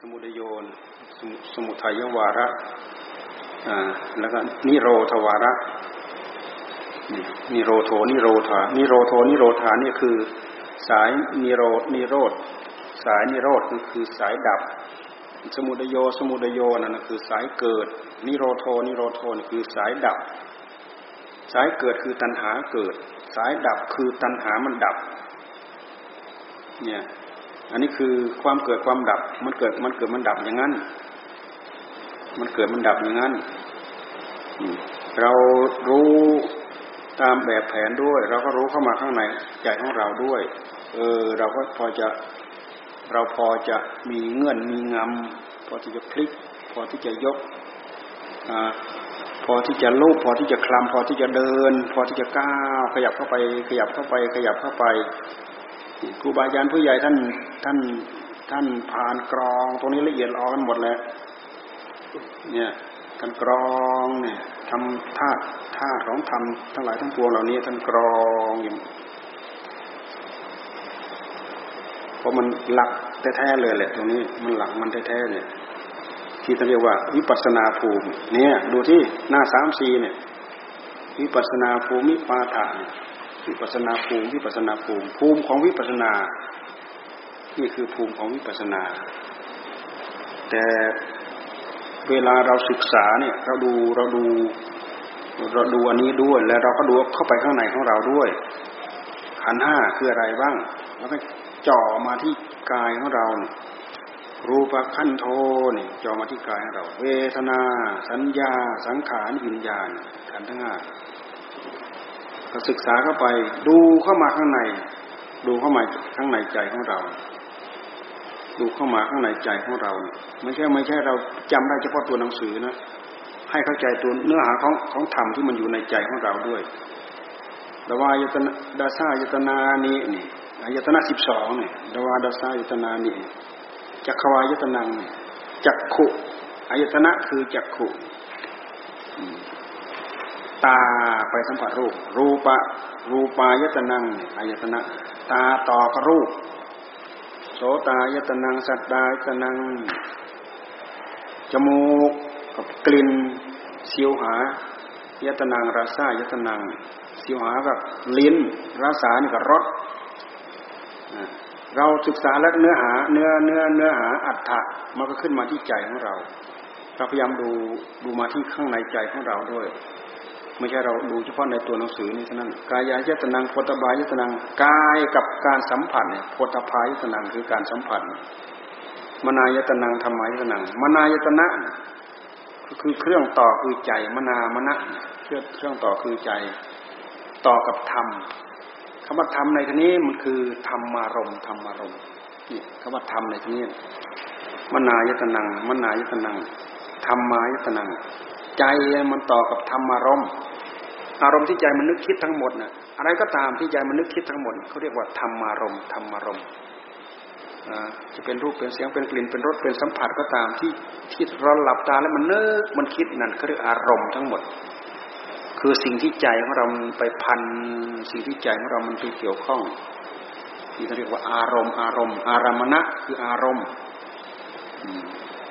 สมุทโยนสมุทัยวาระแล้วก็นิโรธวาระนิโรโทนิโรธานิโรโทนิโรธานี่คือ สายนิโรนิโรธสายนิโรธคือคือสายดับ สมุทโยสมุทโยนั่นคือสายเกิด นิโรโทนิโรโทนี่คือสายดับ สายเกิดคือตัณหาเกิด สายดับคือตัณหามันดับ เนี่ย อันนี้คือความเกิดความดับ มันเกิดมันเกิดมันดับอย่างนั้น มันเกิดมันดับอย่างนั้นเรารู้ตามแบบแผนด้วย เราก็รู้เข้ามาข้างในใจของเราด้วย เออ เราก็พอจะเราพอจะมีเงื่อนมีงำพอที่จะพลิก พอที่จะยกอพอที่จะลูบพอที่จะคลำพอที่จะเดิน พอที่จะก้าวขยับเข้าไป ขยับเข้าไป ขยับเข้าไป ครูบาอาจารย์ผู้ใหญ่ท่านท่านท่านผ่านกรอง ตรงนี้ละเอียดอ่อนหมดแล้วเนี่ยการกรองเนี่ยทำธาตุธาตุของธรรมทั้งหลายทั้งปวงเหล่านี้ท่านกรองอยู่เพราะมันหลักแท้ๆเลยแหละ ตรงนี้มันหลักมันแท้ๆเนี่ยที่ท่านเรียกว่าวิปัสนาภูมิ เนี่ย ดูที่หน้าสามสี่เนี่ย วิปัสนาภูมิปาฐาน วิปัสนาภูมิวิปัสนาภูมิภูมิของวิปัสนา นี่คือภูมิของวิปัสนา แต่เวลาเราศึกษาเนี่ยเราดูเราดูเราดูอันนี้ด้วย แล้วเราก็ดูเข้าไปข้างในของเราด้วยขันห้าคืออะไรบ้าง แล้วก็จ่อมาที่กายของเรารูปขั้นโทนี่จ่อมาที่กายของเรา เวทนา สัญญา สังขารวิญญาณขันทั้งห้า ศึกษาเข้าไป ดูเข้ามาข้างใน ดูเข้ามาข้างในใจของเรา ดูเข้ามาข้างในใจของเรา ไม่ใช่ไม่ใช่เราจำได้เฉพาะตัวหนังสือนะ ให้เข้าใจตัวเนื้อหาของของธรรมที่มันอยู่ในใจของเราด้วยดวายตนะดาซายตนานี้นี่อายตนะสิบสองเนี่ยดวาดาซายตนานี้จักขวายตนังจักขุอายตนะคือจักขุ ตาไปสัมผัสรูป รูปะรูปายตนังอายตนะ ตาต่อกับรูป โสตายตนังสัตตายตนัง จมูกกับกลิ่นเสียวหายตนังรสายตนังเสียวหากับลิ้นรสานี่กับรสเราศึกษาแล้วเนื้อหาเนื้อเนื้อเนื้อหาอัฏฐะมันก็ขึ้นมาที่ใจของเราเราพยายามดูดูมาที่ข้างในใจของเราด้วย ไม่ใช่เราดูเฉพาะในตัวหนังสือนี่เท่านั้นกายายตนังโพธบายตนังกายกับการสัมผัสเนี่ยโพธพายตนังคือการสัมผัสมนายตนังธรรมายตนังมนายตนะคือเครื่องต่อคือใจมนามณะเครื่องเครื่องต่อคือใจต่อกับธรรมคำว่าธรรมในที่นี้มันคือธรรมารมธรรมารมนี่คำว่าธรรมในที่นี้มนายตนังมนายตนังธรรมายตนัง ใจมันต่อกับธรรมารมณ์ อารมณ์ที่ใจมันนึกคิดทั้งหมดน่ะอะไรก็ตามที่ใจมันนึกคิดทั้งหมดเขาเรียกว่าธรรมารมณ์ธรรมารมณ์จะเป็นรูปเป็นเสียงเป็นกลิ่นเป็นรสเป็นสัมผัสก็ตามที่ที่เราหลับตาแล้วมันนึกมันคิดนั่นเขาเรียกอารมณ์ทั้งหมด คือสิ่งที่ใจของเราไปพันสิ่งที่ใจของเรามันไปเกี่ยวข้องที่เขาเรียกว่าอารมณ์ อารมณ์ อารามณะคืออารมณ์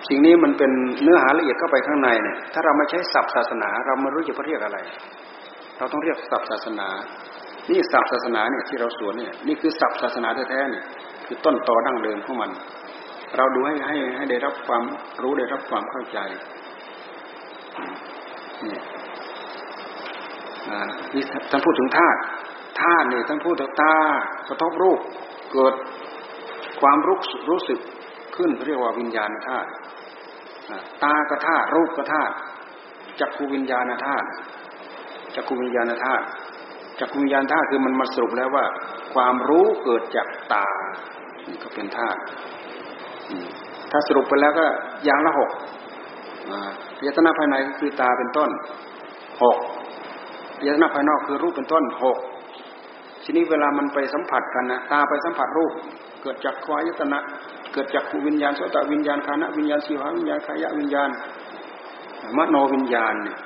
สิ่งนี้มันเป็นเนื้อหาละเอียดเข้าไปข้างในเนี่ย ถ้าเราไม่ใช้ศัพท์ศาสนา เราไม่รู้จะเรียกอะไร เราต้องเรียกศัพท์ศาสนา นี่ศัพท์ศาสนาเนี่ยที่เราสวนเนี่ย นี่คือศัพท์ศาสนาแท้ๆเนี่ยคือต้นตอดั้งเดิมของมัน เราดูให้ให้ให้ได้รับความรู้ได้รับความเข้าใจนี่นี่ท่านพูดถึงธาตุธาตุเนี่ยท่านพูดถึงตากระทบรูปเกิดความรู้รู้สึกขึ้นเรียกว่าวิญญาณธาตุ ตากระธาตุรูปกระธาตุจักขูวิญญาณธาตุจักขูวิญญาณธาตุจักขูวิญญาณธาตุคือมันมาสรุปแล้วว่า ความรู้เกิดจากตานี่ก็เป็นธาตุถ้าสรุปไปแล้วก็อย่างละหกยตนาภายในก็คือตาเป็นต้นหกยตนาภายนอกคือรูปเป็นต้นหกทีนี้เวลามันไปสัมผัสกันนะตาไปสัมผัสรูป เกิดจากควายตนะ เกิดจากวิญญาณโสตวิญญาณคานะวิญญาณสีหาวิญญาณขายะวิญญาณมโนวิญญาณเนี่ย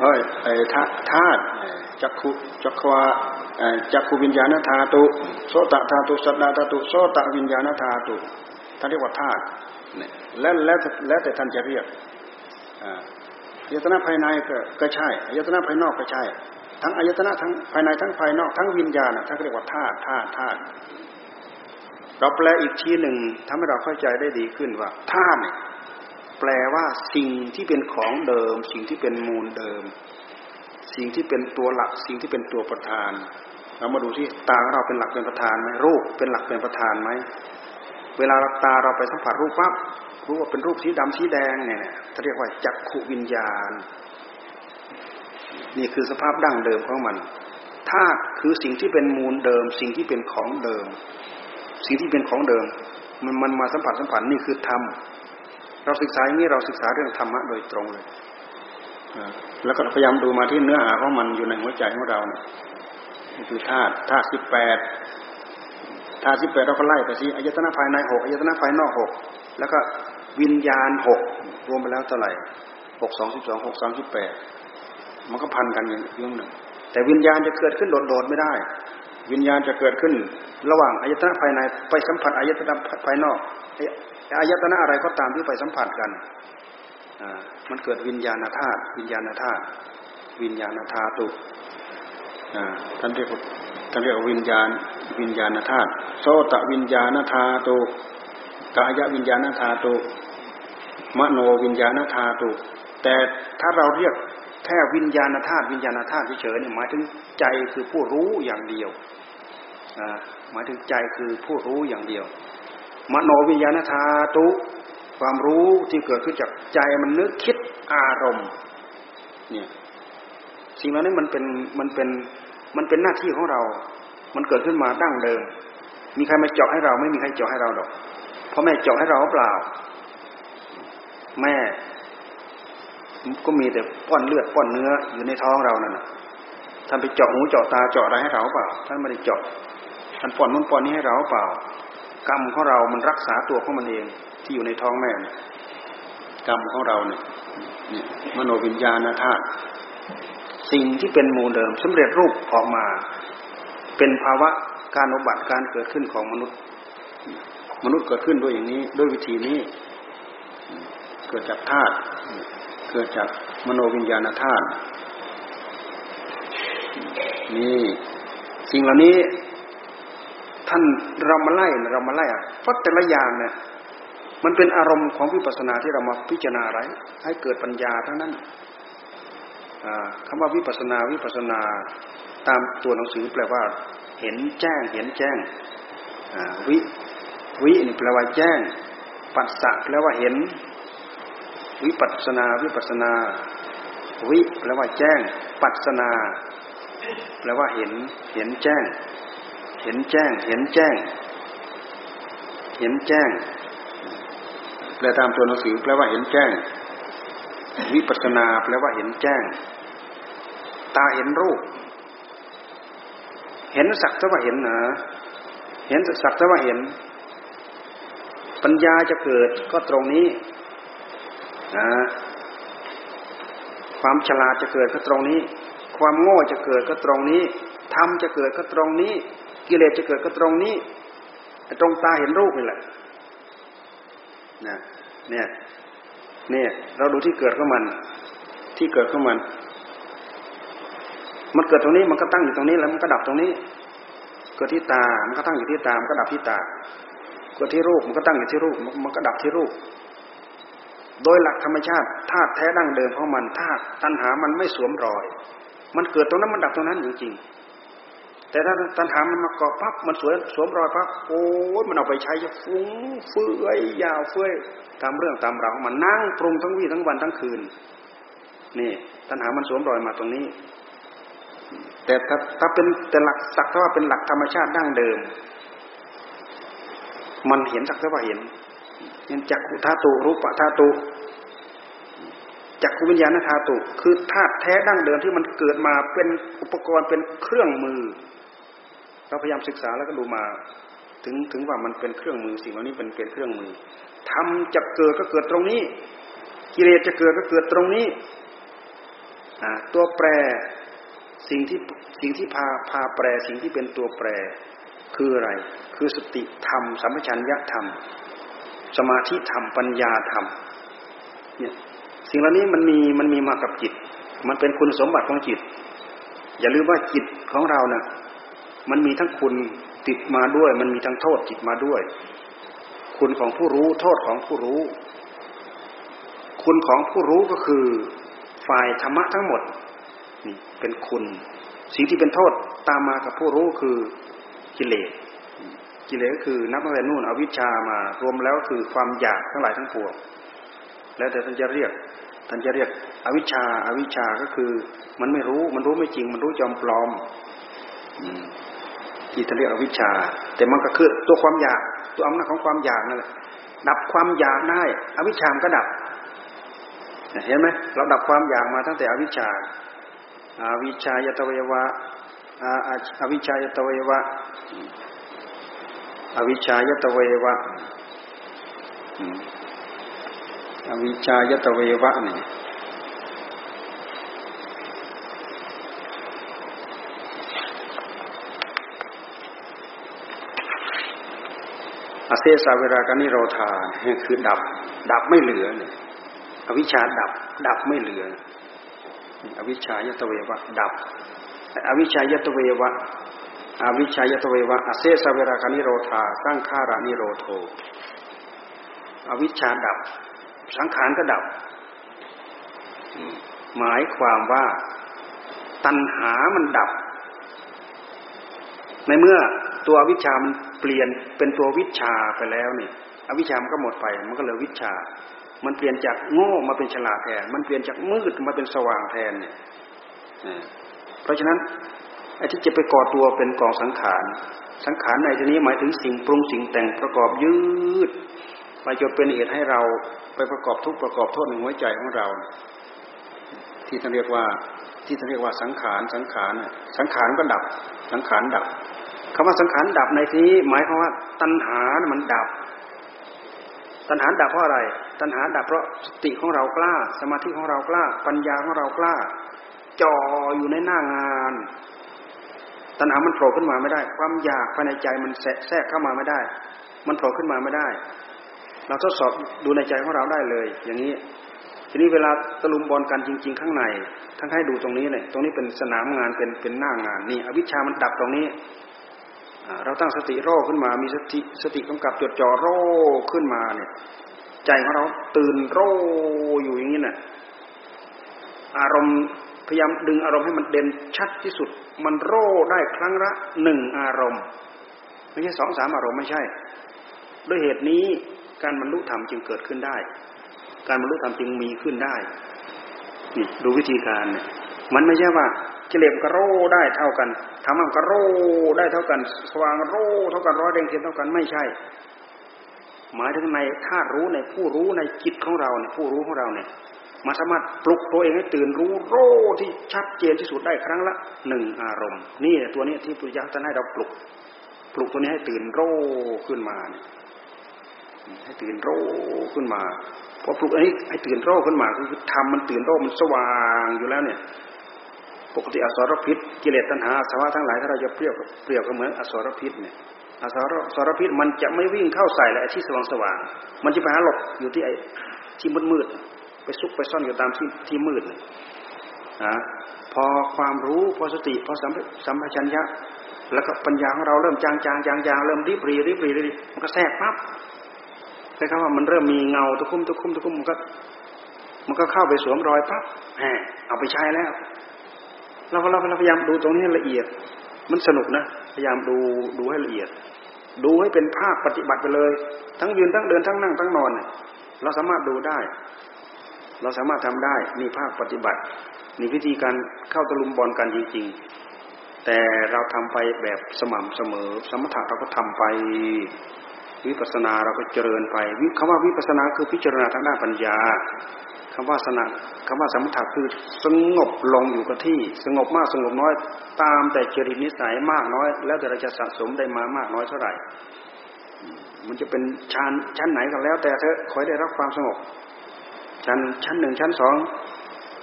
เฮ้ยไอ้ธาตุจักขุจักขวาจักขุวิญญาณธาตุโสตธาตุสัตตาธาตุโสตวิญญาณธาตุท่านเรียกว่าธาตุแล้วแล้วแล้วแต่ท่านจะเรียกอายตนะภายในก็ใช่อายตนะภายนอกก็ใช่ ทั้งอายตนะทั้งภายในทั้งภายนอกทั้งวิญญาณท่านเรียกว่าธาตุธาตุธาตุเราแปลอีกทีหนึ่งทำให้เราเข้าใจได้ดีขึ้นว่าธาตุแปลว่าสิ่งที่เป็นของเดิม สิ่งที่เป็นมูลเดิม สิ่งที่เป็นตัวหลัก สิ่งที่เป็นตัวประธาน เรามาดูที่ตาเราเป็นหลักเป็นประธานไหมรูปเป็นหลักเป็นประธานไหมเวลาเราตาเราไปสัมผัสรูปปั๊บรู้ว่าเป็นรูปสีดำสีแดงเนี่ยเขาเรียกว่าจักขุวิญญาณ นี่คือสภาพดั้งเดิมของมันธาตุคือสิ่งที่เป็นมูลเดิม สิ่งที่เป็นของเดิม สิ่งที่เป็นของเดิม มันมันมาสัมผัสสัมผัสนี่คือธรรมเราศึกษาอย่างนี้เราศึกษาเรื่องธรรมะโดยตรงเลยแล้วก็พยายามดูมาที่เนื้อหาของมันอยู่ในหัวใจของเราเนี่ยคือธาตุธาตุสิบแปดธาตุสิบแปดเราก็ไล่ไปสิอายตนะภายในหกอายตนะภายนอกหกแล้วก็วิญญาณหกรวมไปแล้วเท่าไหร่หกสองสิบสองหกสามสิบแปด มันก็พันกันอย่างย่งหนึ่ง แต่วิญญาณจะเกิดขึ้นโดดๆไม่ได้ วิญญาณจะเกิดขึ้น ระหว่างอายตนะภายในไปสัมผัสอายตนะภายนอกอายตนะอะไรก็ตามที่ไปสัมผัสกันมันเกิดวิญญาณธาตุวิญญาณธาตุวิญญาณธาตุท่านเรียกท่านเรียกวิญญาณวิญญาณธาตุโสตวิญญาณธาตุกายวิญญาณธาตุมโนวิญญาณธาตุแต่ถ้าเราเรียก แค่วิญญาณธาตุวิญญาณธาตุเฉยๆเนี่ยหมายถึงใจคือผู้รู้อย่างเดียวหมายถึงใจคือผู้รู้อย่างเดียว มโนวิญญาณธาตุความรู้ที่เกิดขึ้นจากใจมันนึกคิดอารมณ์เนี่ยสิ่งเหล่านี้มันเป็นมันเป็นมันเป็นหน้าที่ของเรา มันเกิดขึ้นมาดั้งเดิม มีใครมาเจาะให้เรา ไม่มีใครเจาะให้เราดอก เพราะแม่เจาะให้เราเปล่า แม่ ก็มีแต่ป้อนเลือดป้อนเนื้ออยู่ในท้องเรานั่นท่านไปเจาะหูเจาะตาเจาะอะไรให้เราเปล่า ท่านไม่ได้เจาะท่านป้อนนู้นป้อนนี้ให้เราเปล่า กรรมของเรา มันรักษาตัวของมันเองที่อยู่ในท้องแม่กรรมของเราเนี่ยมโนวิญญาณธาตุสิ่งที่เป็นมูลเดิมสำเร็จรูปออกมา เป็นภาวะการอุบัติการเกิดขึ้นของมนุษย์ มนุษย์เกิดขึ้นด้วยอย่างนี้ ด้วยวิธีนี้ เกิดจากธาตุ เกิดจากมโนวิญญาณธาตุนี่สิ่งเหล่านี้ ท่านเรามาไล่เรามาไล่อะเพราะแต่ละอย่างเนี่ยมันเป็นอารมณ์ของวิปัสสนาที่เรามาพิจารณาอะไร ให้เกิดปัญญาทั้งนั้นคำว่าวิปัสนาวิปัสนาตามตัวหนังสือแปลว่า เห็นแจ้งเห็นแจ้งวิวินี่แปลว่าแจ้ง ปัสสะแปลว่าเห็น วิปัสนาวิปัสนา วิแปลว่าแจ้ง ปัสนา แปลว่าเห็น เห็นแจ้ง เห็นแจ้ง เห็นแจ้ง เห็นแจ้ง แปลตามตัวหนังสือแปลว่าเห็นแจ้ง วิปัสนาแปลว่าเห็นแจ้ง ตาเห็นรูป เห็นสักแต่ว่าเห็นนะเห็นสักแต่ว่าเห็นปัญญาจะเกิดก็ตรงนี้ นะความฉลาดจะเกิดก็ตรงนี้ ความโง่จะเกิดก็ตรงนี้ธรรมจะเกิดก็ตรงนี้ กิเลสจะเกิดก็ตรงนี้ตรงตาเห็นรูปนี่แหละนะเนี่ยเนี่ย เราดูที่เกิดของมัน ที่เกิดของมัน มันเกิดตรงนี้มันก็ตั้งอยู่ตรงนี้แล้วมันก็ดับตรงนี้ เกิดที่ตา มันก็ตั้งอยู่ที่ตา มันก็ดับที่ตา เกิดที่รูปมันก็ตั้งอยู่ที่รูป มันก็ดับที่รูป โดยหลักธรรมชาติธาตุแท้ดั้งเดิมของมันธาตุตัณหามันไม่สวมรอย มันเกิดตรงนั้นมันดับตรงนั้นจริงแต่ถ้าตัณหามันมาเกาะปั๊บมันสวยสวมรอยปั๊บโอ้ยมันเอาไปใช้จะฟุ้งเฟื่อยยาวเฟื่อยตามเรื่องตามราวมันนั่งปรุงทั้งวี่ทั้งวันทั้งคืนนี่ตัณหามันสวมรอยมาตรงนี้ แต่ถ้าถ้าเป็นแต่หลักสักเท่าว่าเป็นหลักธรรมชาติดั้งเดิม มันเห็นสักเท่าว่าเห็น เห็นจักขุธาตุรูปะธาตุจักขุวิญญาณธาตุ คือธาตุแท้ดั้งเดิมที่มันเกิดมาเป็นอุปกรณ์เป็นเครื่องมือ เราพยายามศึกษาแล้วก็ดูมาถึงถึงว่ามันเป็นเครื่องมือสิ่งเหล่านี้เป็นเป็นเครื่องมือทำจะเกิดก็เกิดตรงนี้ กิเลสจะเกิดก็เกิดตรงนี้ตัวแปรสิ่งสิ่งที่สิ่งที่พาพาแปรสิ่งที่เป็นตัวแปรคืออะไร คือสติธรรมสัมปชัญญะธรรม สมาธิธรรมปัญญาธรรมเนี่ยสิ่งเหล่านี้มันมีมันมีมากับจิต มันเป็นคุณสมบัติของจิต อย่าลืมว่าจิตของเราเนะ่ะมันมีทั้งคุณติดมาด้วย มันมีทั้งโทษจิตมาด้วย คุณของผู้รู้โทษของผู้รู้ คุณของผู้รู้ก็คือฝ่ายธรรมะทั้งหมดนี่เป็นคุณ สิ่งที่เป็นโทษตามมากับผู้รู้คือกิเลส กิเลสก็คือนับตั้งแต่นู่นอวิชชามารวมแล้วคือความอยากทั้งหลายทั้งปวงแล้วแต่ท่านจะเรียกท่านจะเรียกอวิชชาอาวิชชาก็คือ มันไม่รู้มันรู้ไม่จริง มันรู้จอมปลอมที่ท่านเรียกอวิชชา แต่มันก็คือตัวความอยาก ตัวอำนาจของความอยากนั่นแหละดับความอยากได้ อวิชชามก็ดับเห็นไหมเราดับความอยากมาตั้งแต่อวิชชาอาวิชายตเววะอวิชายตเววะ อวิชายตเววะอวิชายตเววะนี่อเซสาเวรากานิโรธาคือดับ ดับไม่เหลือเนี่ยอวิชชาดับ ดับไม่เหลือ อวิชชายตเววะ ดับอวิชชายตเววะ อวิชายตเววะอเซสเวราคานิโรธาสร้างขารานิโรโทอวิชชาดับ สังขารก็ดับ หมายความว่าตัณหามันดับ ในเมื่อตัวอวิชชามันเปลี่ยนเป็นตัววิชาไปแล้วนี่อวิชามันก็หมดไป มันก็เหลือวิชา มันเปลี่ยนจากโง่มาเป็นฉลาดแทน มันเปลี่ยนจากมืดมาเป็นสว่างแทนเนี่ยเพราะฉะนั้น อ้ที่จะไปก่อตัวเป็นกองสังขาร สังขารในที่นี้หมายถึงสิ่งปรุงสิ่งแต่งประกอบยืดไปจนเป็นเหตุให้เราไปประกอบทุกประกอบโทษในหัวใจของเรา ที่ท่านเรียกว่าที่ท่านเรียกว่าสังขารสังขารสังขารก็ดับ สังขารดับคำว่าสังขารดับในที่นี้หมายความว่าตัณหามันดับ ตัณหาดับเพราะอะไร ตัณหาดับเพราะสติของเรากล้า สมาธิของเรากล้า ปัญญาของเรากล้าจ่ออยู่ในหน้างาน ตัณหามันโผล่ขึ้นมาไม่ได้ ความอยากภายในใจมันแทรกเข้ามาไม่ได้ มันโผล่ขึ้นมาไม่ได้ เราทดสอบดูในใจของเราได้เลย อย่างนี้ ทีนี้เวลาตะลุมบอลกันจริง ๆ ข้างในทั้งให้ดูตรงนี้เลยตรงนี้เป็นสนามงานเป็นเป็นหน้างานนี่อวิชามันดับตรงนี้เราตั้งสติโรขึ้นมา มีสติสติกำกับจดจ่อโรขึ้นมาเนี่ย ใจของเราตื่นโรอยู่อย่างนี้น่ะอารมณ์ พยายามดึงอารมณ์ให้มันเด่นชัดที่สุด มันโรได้ครั้งละหนึ่งอารมณ์ ไม่ใช่สองสามอารมณ์ไม่ใช่ ด้วยเหตุนี้การบรรลุธรรมจึงเกิดขึ้นได้ การบรรลุธรรมจึงมีขึ้นได้นี่ดูวิธีการเนี่ยมันไม่ใช่ว่ากิเลสก็โรได้เท่ากันธรรมะก็โรได้เท่ากัน สว่างโรเท่ากันร้อยเด้งเทียนเท่ากันไม่ใช่ หมายถึงในธาตุรู้ในผู้รู้ในจิตของเราในผู้รู้ของเราเนี่ย มาสามารถปลุกตัวเองให้ตื่นรู้โรที่ชัดเจนที่สุดได้ครั้งละหนึ่งอารมณ์นี่ตัวนี้ที่ปุญญาท่านให้เราปลุก ปลุกตัวนี้ให้ตื่นโรขึ้นมาให้ตื่นโรขึ้นมาพอปลุกอันนี้ให้ตื่นโรขึ้นมาคือทำมันตื่นโรมันสว่างอยู่แล้วเนี่ย ปกติอสรพิษกิเลสตัณหาสภาวะทั้งหลายถ้าเราจะเปรียบเปรียบก็เหมือนอสรพิษเนี่ยอสรสารพิษมันจะไม่วิ่งเข้าใส่และที่สว่างสว่างมันจะไปหาหลบอยู่ที่ไอ้ที่มืดมืด ไปซุกไปซ่อนอยู่ตามที่ที่มืดนะพอความรู้พอสติพอสัมสัมปชัญญะ แล้วก็ปัญญาของเราเริ่มจางจางจางจางเริ่มริบรีริบรีริบมันก็แทรกปั๊บใช่คำว่ามันเริ่มมีเงาตะคุ่มตะคุ่มตะคุ่มมันก็ มันก็เข้าไปสวมรอยปั๊บแหมเอาไปใช้แล้วเราเราเราพยายามดูตรงนี้ละเอียด มันสนุกนะพยายามดูดูให้ละเอียด ดูให้เป็นภาคปฏิบัติไปเลย ทั้งยืนทั้งเดินทั้งนั่งทั้งนอนเราสามารถดูได้ เราสามารถทำได้มีภาคปฏิบัติมีวิธีการเข้าตะลุมบอลกันจริง ๆ แต่เราทำไปแบบสม่ำเสมอ สมถะเราก็ทำไปวิปัสนาเราก็เจริญไปคำว่าวิปัสนาคือพิจารณาทางด้านปัญญาคำว่าสนะคำว่าสมถะคือสงบลงอยู่กับที่ สงบมากสงบน้อยตามแต่จริตนิสัยมากน้อย แล้วแต่เราจะสะสมได้มามากน้อยเท่าไหร่ มันจะเป็นชั้นชั้นไหนก็แล้ว แต่เธอคอยได้รับความสงบ ชั้นชั้นหนึ่งชั้นสอง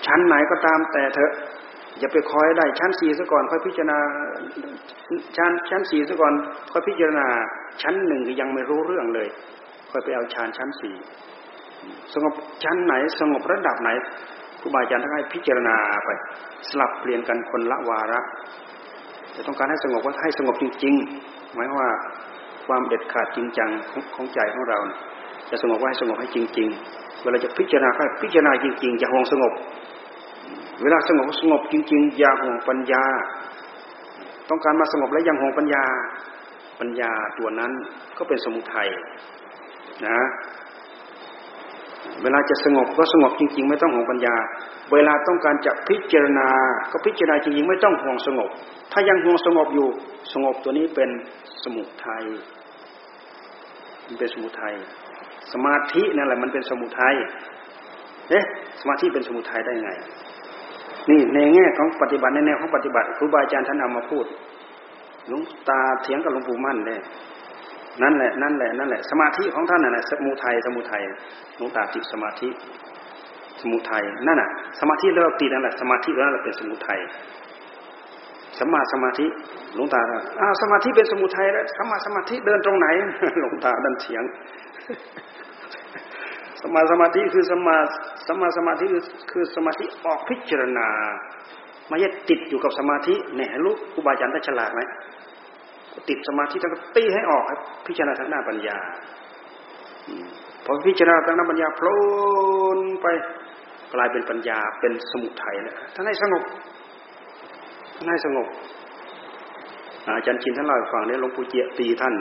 ชั้นไหนก็ตามแต่เธออย่าไปคอยได้ชั้นสี่ซะก่อนค่อยพิจารณาชั้นชั้นสี่ซะก่อนค่อยพิจารณา ชั้นหนึ่งยังไม่รู้เรื่องเลยค่อยไปเอาฌานชั้นสี่สงบชั้นไหน สงบระดับไหนครูบาอาจารย์ทั้งให้พิจารณาไป สลับเปลี่ยนกันคนละวาระจะต้องการให้สงบก็ให้สงบจริงๆ หมายว่าความเด็ดขาดจริงจังของใจของเรา จะสงบไว้สงบให้จริงๆ เวลาจะพิจารณาก็พิจารณาจริงๆจะห่วงสงบ เวลาสงบสงบจริง ๆ อย่าห่วงปัญญา ต้องการมาสงบแล้วยังห่วงปัญญา ปัญญาตัวนั้นก็เป็นสมุทัยนะเวลาจะสงบก็สงบจริง ๆ ไม่ต้องห่วงปัญญา เวลาต้องการจะพิจารณา ก็พิจารณาจริงๆ ไม่ต้องห่วงสงบ ถ้ายังห่วงสงบอยู่ สงบตัวนี้เป็นสมุทัยมันเป็นสมุทัย สมาธินั่นแหละมันเป็นสมุทัยเอ๊ะสมาธิเป็นสมุทัยได้ไง นี่ในแง่ของปฏิบัติในแนวของปฏิบัติครูบาอาจารย์ท่านเอามาพูดหลวงตาเถียงกับหลวงปู่มั่นเลยนั่นแหละนั่นแหละนั่นแหละสมาธิของท่านน่ะนะสมุทัยสมุทัยหลวงตาติดสมาธิ สมุทัยนั่นน่ะ สมาธิแล้วติดนั่นแหละสมาธิแล้วเป็นสมุทัยสมาสมาธิหลวงตาอ้าวสมาธิเป็นสมุทัยแล้วสมาสมาธิเดินตรงไหนหลวงตาดันเถียง สมาสมาธิคือสมาสมาสมาธิคือคือสมาธิออกพิจารณาไม่ใช่ติดอยู่กับสมาธิเนี่ยลูกครูบาอาจารย์ได้ฉลาดไหมติดสมาธิต้องตีให้ออกพิจารณาทางหน้าปัญญาพอพิจารณาทางหน้าปัญญาโผล่ไปกลายเป็นปัญญาเป็นสมุทัยแล้วท่านให้สงบท่านให้สงบอาจารย์ชินท่านเล่าให้ฟังเนี่ยหลวงปู่เจียตีท่าน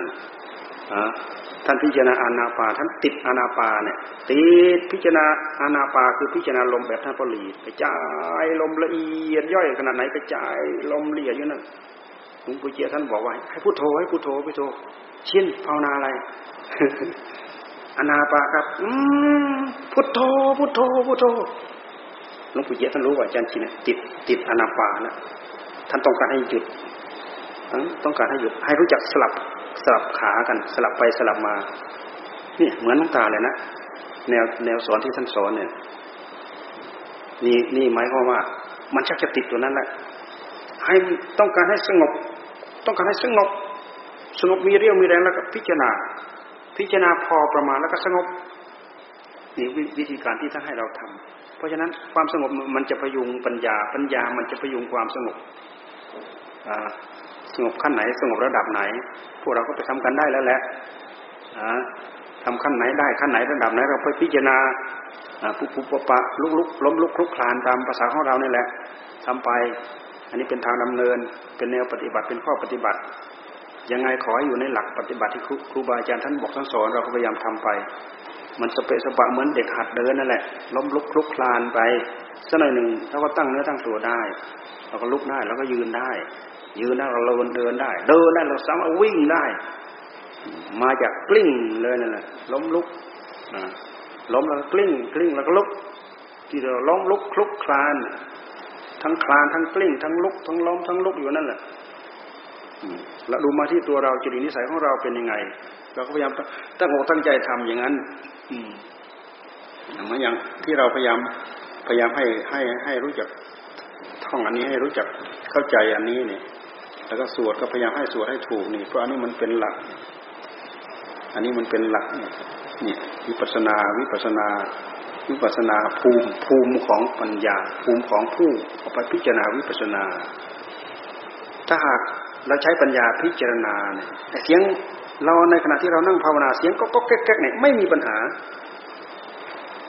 ท่านพิจารณาอานาปาท่านติดอานาปาเนี่ยติดพิจารณาอานาปาคือพิจารณาลมแบบท่านพลีกระจายลมละเอียดย่อยขนาดไหนกระจายลมละเอียดอยู่นั่นหลวงปู่เจียท่านบอกว่าให้พุทโธให้พุทโธพุทโธชินภาวนาอะไรอนาปาครับ อืมพุทโธพุทโธพุทโธหลวงปู่เจียท่านรู้ว่าอาจารย์ชินติดติดอนาปานะท่านต้องการให้หยุดต้องการให้หยุดให้รู้จักสลับ สลับขากัน สลับไปสลับมาเนี่ยเหมือนน้องตาเลยนะแนวแนวสอนที่ท่านสอนเนี่ย นี่นี่หมายความว่า มันชักจะติดตัวนั้นแหละให้ต้องการให้สงบ ต้องการให้สงบ สงบมีเรี่ยวมีแรงแล้วก็พิจารณา พิจารณาพอประมาณแล้วก็สงบนี่วิธีการที่ท่านให้เราทำเพราะฉะนั้นความสงบมันจะพยุงปัญญา ปัญญามันจะพยุงความสงบ งบขั้นไหน สงบระดับไหน พวกเราก็ไปทำกันได้แล้วแหละทำขั้นไหนได้ขั้นไหนระดับไหน เราไปพิจารณาปุบปุบปะปะลุกลุกล้มลุกคลุกคลานตามภาษาของเราเนี่ยแหละทำไป อันนี้เป็นทางดำเนิน เป็นแนวปฏิบัติเป็นข้อปฏิบัติ ยังไงขอให้อยู่ในหลักปฏิบัติที่ครูบาอาจารย์ท่านบอกท่านสอนเราก็พยายามทำไป มันสเปะสปะเหมือนเด็กหัดเดินนั่นแหละ ล้มลุกคลุกคลานไปสักหน่อยหนึ่งเราก็ตั้งเนื้อตั้งตัวได้ เราก็ลุกได้เราก็ยืนได้ ยืนได้เราเดินได้เดินได้เราสามารถวิ่งได้ มาจากกลิ้งเลยนั่นแหละล้มลุกล้มแล้วกลิ้งกลิ้งแล้วก็ลุก ที่เราล้มลุกคลุกคลาน ทั้งคลานทั้งกลิ้งทั้งลุก ทั้งล้มทั้งลุกอยู่นั่นแหละแล้วดูมาที่ตัวเราจริตนิสัยของเราเป็นยังไง เราก็พยายามตั้งอกตั้งใจทำอย่างนั้น อืมอย่างที่เราพยายามพยายามให้ให้ให้รู้จักท่องอันนี้ให้รู้จักเข้าใจอันนี้เนี่ย แล้วก็สวดก็พยายามให้สวดให้ถูกนี่ เพราะอันนี้มันเป็นหลัก อันนี้มันเป็นหลักนี่วิปัสนาวิปัสนาวิปัสนาภูมิภูมิของปัญญา ภูมิของผู้เอาไปพิจารณาวิปัสนา ถ้าหากเราใช้ปัญญาพิจารณาเนี่ยเสียงเราในขณะที่เรานั่งภาวนาเสียงก็ก็แก๊กๆเนี่ยไม่มีปัญหา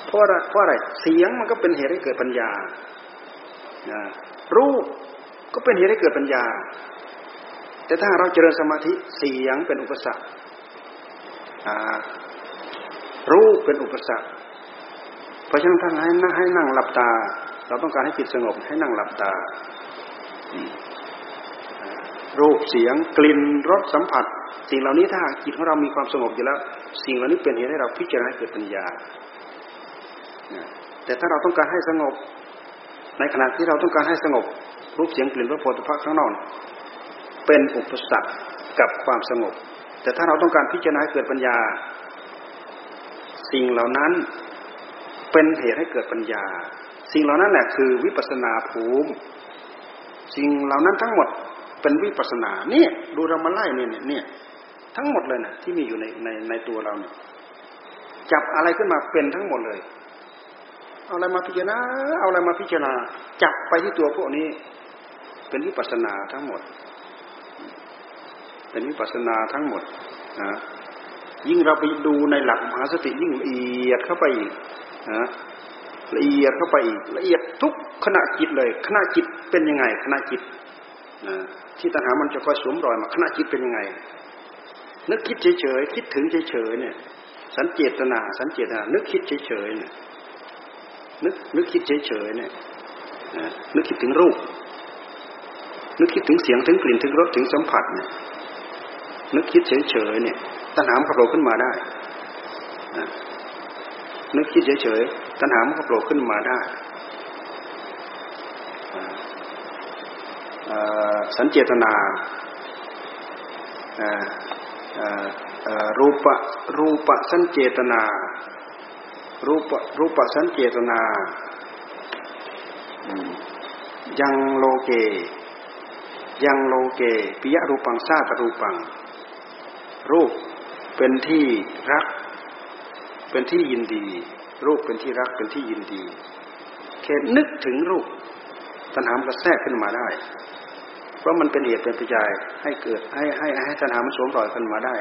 เพราะอะไรเพราะอะไรเสียงมันก็เป็นเหตุให้เกิดปัญญารูปก็เป็นเหตุให้เกิดปัญญา แต่ถ้าเราเจริญสมาธิเสียงเป็นอุปสรรครูปเป็นอุปสรรค เพราะฉะนั้นท่านให้นั่งให้นั่งหลับตา เราต้องการให้จิตสงบให้นั่งหลับตา รูปเสียงกลิ่นรสสัมผัส สิ่งเหล่านี้ถ้าจิตของเรามีความสงบอยู่แล้ว สิ่งเหล่านี้เป็นเหตุให้เราพิจารณาเกิดปัญญา แต่ถ้าเราต้องการให้สงบ ในขณะที่เราต้องการให้สงบ รูปเสียงกลิ่นรสโผฏฐัพพะข้างนอก เป็นอุปสรรคกับความสงบ แต่ถ้าเราต้องการพิจารณาเกิดปัญญา สิ่งเหล่านั้นเป็นเหตุให้เกิดปัญญา สิ่งเหล่านั้นแหละคือวิปัสนาภูมิ สิ่งเหล่านั้นทั้งหมดเป็นวิปัสนาเนี่ยดูเรามาไล่เนี่ยเนี่ยทั้งหมดเลยนะที่มีอยู่ในในในตัวเราเนี่ยจับอะไรขึ้นมาเป็นทั้งหมดเลย เอาอะไรมาพิจารณาเอาอะไรมาพิจารณาจับไปที่ตัวพวกนี้ เป็นวิปัสนาทั้งหมด เป็นวิปัสนาทั้งหมดนะยิ่งเราไปดูในหลักมหาสติยิ่งละเอียดเข้าไปอีกนะละเอียดเข้าไปอีกละเอียดทุกขณะจิตเลยขณะจิตเป็นยังไงขณะจิตนะที่ตัณหามันจะคอยสวมรอยมาขณะจิตเป็นยังไง นึกคิดเฉยๆคิดถึงเฉยๆเนี่ย สันเจตนา สันเจตนา นึกคิดเฉยๆเนี่ยนึกนึกคิดเฉยๆเนี่ยนึกคิดถึงรูป นึกคิดถึงเสียงถึงกลิ่นถึงรสถึงสัมผัสเนี่ย นึกคิดเฉยๆเนี่ยตัณหามขับโผล่ขึ้นมาได้นึกคิดเฉยๆตัณหามขับโผล่ขึ้นมาได้สัญเจตนารูปะรูปะสัญเจตนา รูปะรูปะสัญเจตนายังโลเก ยังโลเกปิยรูปังซาตรูปัง รูปเป็นที่รัก เป็นที่ยินดี รูปเป็นที่รักเป็นที่ยินดีแค่นึกถึงรูปตัณหามก็แทรกขึ้นมาได้ เพราะมันเป็นเหตุเป็นปัจจัยให้เกิดให้ให้ให้ตัณหามันสวมรอยขึ้นมาได้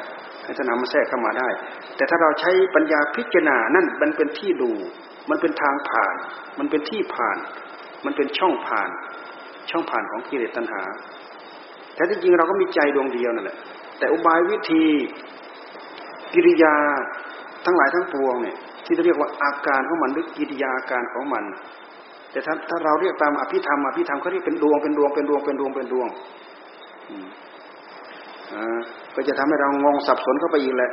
ให้ตัณหามันแทรกเข้ามาได้ แต่ถ้าเราใช้ปัญญาพิจารณานั่นมันเป็นที่ดู มันเป็นทางผ่าน มันเป็นที่ผ่าน มันเป็นช่องผ่าน ช่องผ่านของกิเลสตัณหาแต่ที่จริงเราก็มีใจดวงเดียวนั่นแหละ แต่อุบายวิธีกิริยาทั้งหลายทั้งปวงเนี่ยที่เรียกว่าอาการของมันหรือกิริยาการของมัน แต่ถ้าถ้าเราเรียกตามอภิธรรมอภิธรรมเขาเรียกเป็นดวงเป็นดวงเป็นดวงเป็นดวงเป็นดวงอ่าก็จะทำให้เรางงสับสนเข้าไปอีกแหละ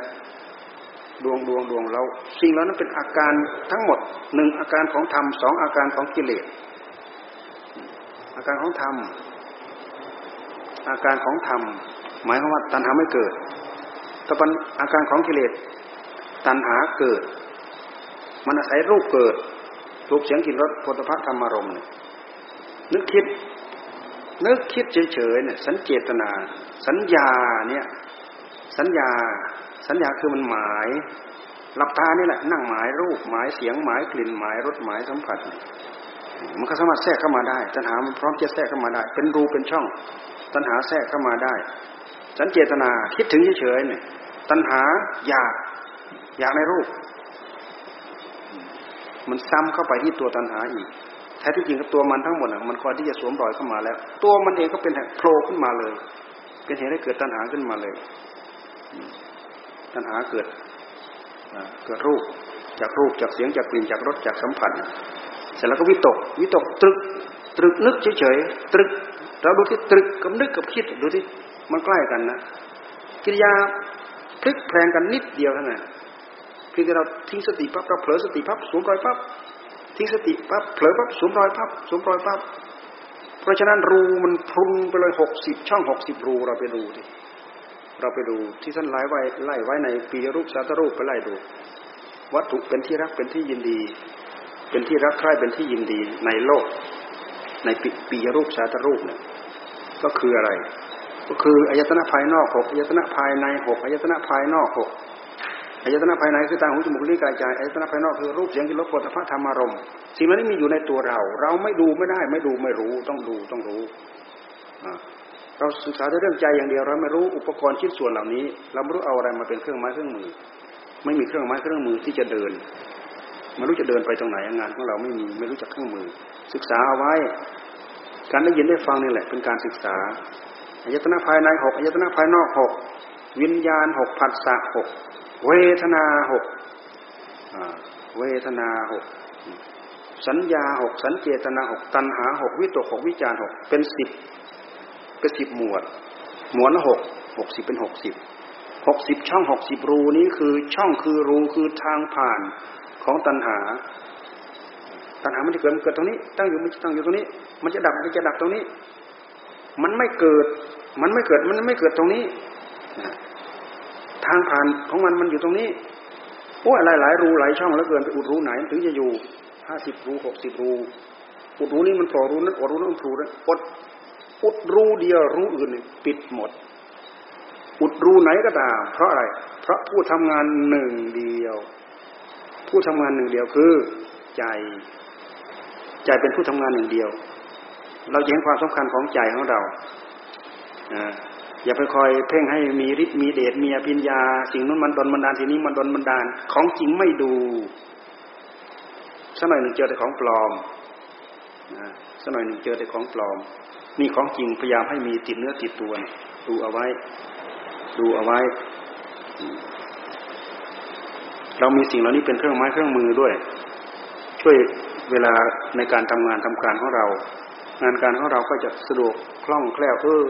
ดวงดวงดวงเราสิ่งเหล่านั้นเป็นอาการทั้งหมดหนึ่งอาการของธรรมสองอาการของกิเลสอาการของธรรมอาการของธรรม หมายความว่าตัณหาไม่เกิดถ้าเป็นอาการของกิเลสตัณหาเกิด มันอาศัยรูปเกิด รูปเสียงกลิ่นรสผลิภัณฑ์ธรรมารมณ์นึกคิด นึกคิดเฉยๆเนี่ยสัญเจตนา สัญญาเนี่ยสัญญา สัญญาคือมันหมายหลับตานี่แหละนั่งหมายรูปหมายเสียงหมายกลิ่นหมายรสหมายสัมผัส มันก็สามารถแทรกเข้ามาได้ ตัณหามันพร้อมจะแทรกเข้ามาได้ เป็นรูเป็นช่อง ตัณหาแทรกเข้ามาได้ สัญเจตนาคิดถึงเฉยๆเนี่ยตัณหาอยากอยากในรูป มันซ้ำเข้าไปที่ตัวตัณหาอีกแท้ที่จริงกับตัวมันทั้งหมดมันคอยที่จะสวมรอยเข้ามาแล้ว ตัวมันเองก็เป็นโผล่ขึ้นมาเลย เป็นเหตุให้เกิดตัณหาขึ้นมาเลย ตัณหาเกิดเกิดรูปจากรูปจากเสียงจากกลิ่นจากรสจากสัมผัสเสร็จแล้วก็วิตกวิตกตรึกตรึกนึกเฉยๆตรึกเราดูที่ตรึกกับนึกกับคิดดูที่ มันใกล้กันนะกิริยาพลิกแพลงกันนิดเดียวเท่านั้นเพียงแต่เราทิ้งสติปั๊บเราเผลอสติปั๊บสวมรอยปั๊บทิ้งสติปั๊บเผลอปั๊บสวมรอยปั๊บสวมรอยปั๊บเพราะฉะนั้นรูมันพุนไปเลยหกสิบช่องหกสิบรูเราไปดูดิเราไปดูที่ท่านไล่ไว้ไล่ไว้ในปีรูปสาตรูปไปไล่ดู วัตถุเป็นที่รักเป็นที่ยินดี เป็นที่รักใคร่เป็นที่ยินดีในโลก ในปีรูปสาตรูปเนี่ยก็คืออะไร ก็คืออายตนะภายนอกหกอายตนะภายในหกอายตนะภายนอกหกอายตนะภายในคือตาหูจมูกลิ้นกายใจอายตนะภายนอกคือรูปเสียงกลิ่นรสผลิภัณฑ์ธรรมารมณ์สิ่งนี้มีอยู่ในตัวเรา เราไม่ดูไม่ได้ ไม่ดูไม่รู้ต้องดูต้องรู้เราศึกษาเรื่องใจอย่างเดียวเราไม่รู้อุปกรณ์ชิ้นส่วนเหล่านี้ เราไม่รู้เอาอะไรมาเป็นเครื่องไม้เครื่องมือ ไม่มีเครื่องไม้เครื่องมือที่จะเดินไม่รู้จะเดินไปตรงไหนงานของเราไม่มีไม่รู้จักเครื่องมือ ศึกษาเอาไว้ การได้ยินได้ฟังนี่แหละ เป็นการศึกษา อายตนะภายในหกอายตนะภายนอกหกวิญญาณหกผัสสะหกเวทนาหกเวทนาหกสัญญาหกสัญเจตนาหกตัณหาหกวิตกหกวิจารหกเป็นสิบเป็นสิบหมวด หมวดละหกหกสิบเป็นหกสิบหกสิบช่องหกสิบรูนี้คือช่องคือรูคือทางผ่านของตัณหา ตัณหามันจะเกิดมันเกิดตรงนี้ ตั้งอยู่มันจะตั้งอยู่ตรงนี้ มันจะดับมันจะดับตรงนี้ มันไม่เกิด มันไม่เกิด มันไม่เกิดตรงนี้ทางผ่านของมันมันอยู่ตรงนี้โอ้หลายหลายรูหลายช่องแล้วเกินไปอุดรูไหนถึงจะอยู่ห้าสิบรูหกสิบรู อุดรูนี้มันโผล่รูนั้นอุดรูนั้นโผล่นั้นอดอุดรูเดียวรูอื่นปิดหมด อุดรูไหนก็ตามเพราะอะไร เพราะผู้ทำงานหนึ่งเดียว ผู้ทำงานหนึ่งเดียวคือใจ ใจเป็นผู้ทำงานหนึ่งเดียว เราเห็นความสำคัญของใจของเราอย่าไปคอยเพ่งให้มีฤทธิ์มีเดชมีอภิญญา สิ่งนั้นมันดนบันดาลสิ่งนี้มันดนบันดาลของจริงไม่ดูสักหน่อยหนึ่งเจอแต่ของปลอมสักหน่อยหนึ่งเจอแต่ของปลอม นี่ของจริงพยายามให้มีติดเนื้อติดตัวดูเอาไว้ ดูเอาไว้ เรามีสิ่งเหล่านี้เป็นเครื่องไม้เครื่องมือด้วย ช่วยเวลาในการทำงานทำการของเรา งานการของเราก็จะสะดวกคล่องแคล่วเออ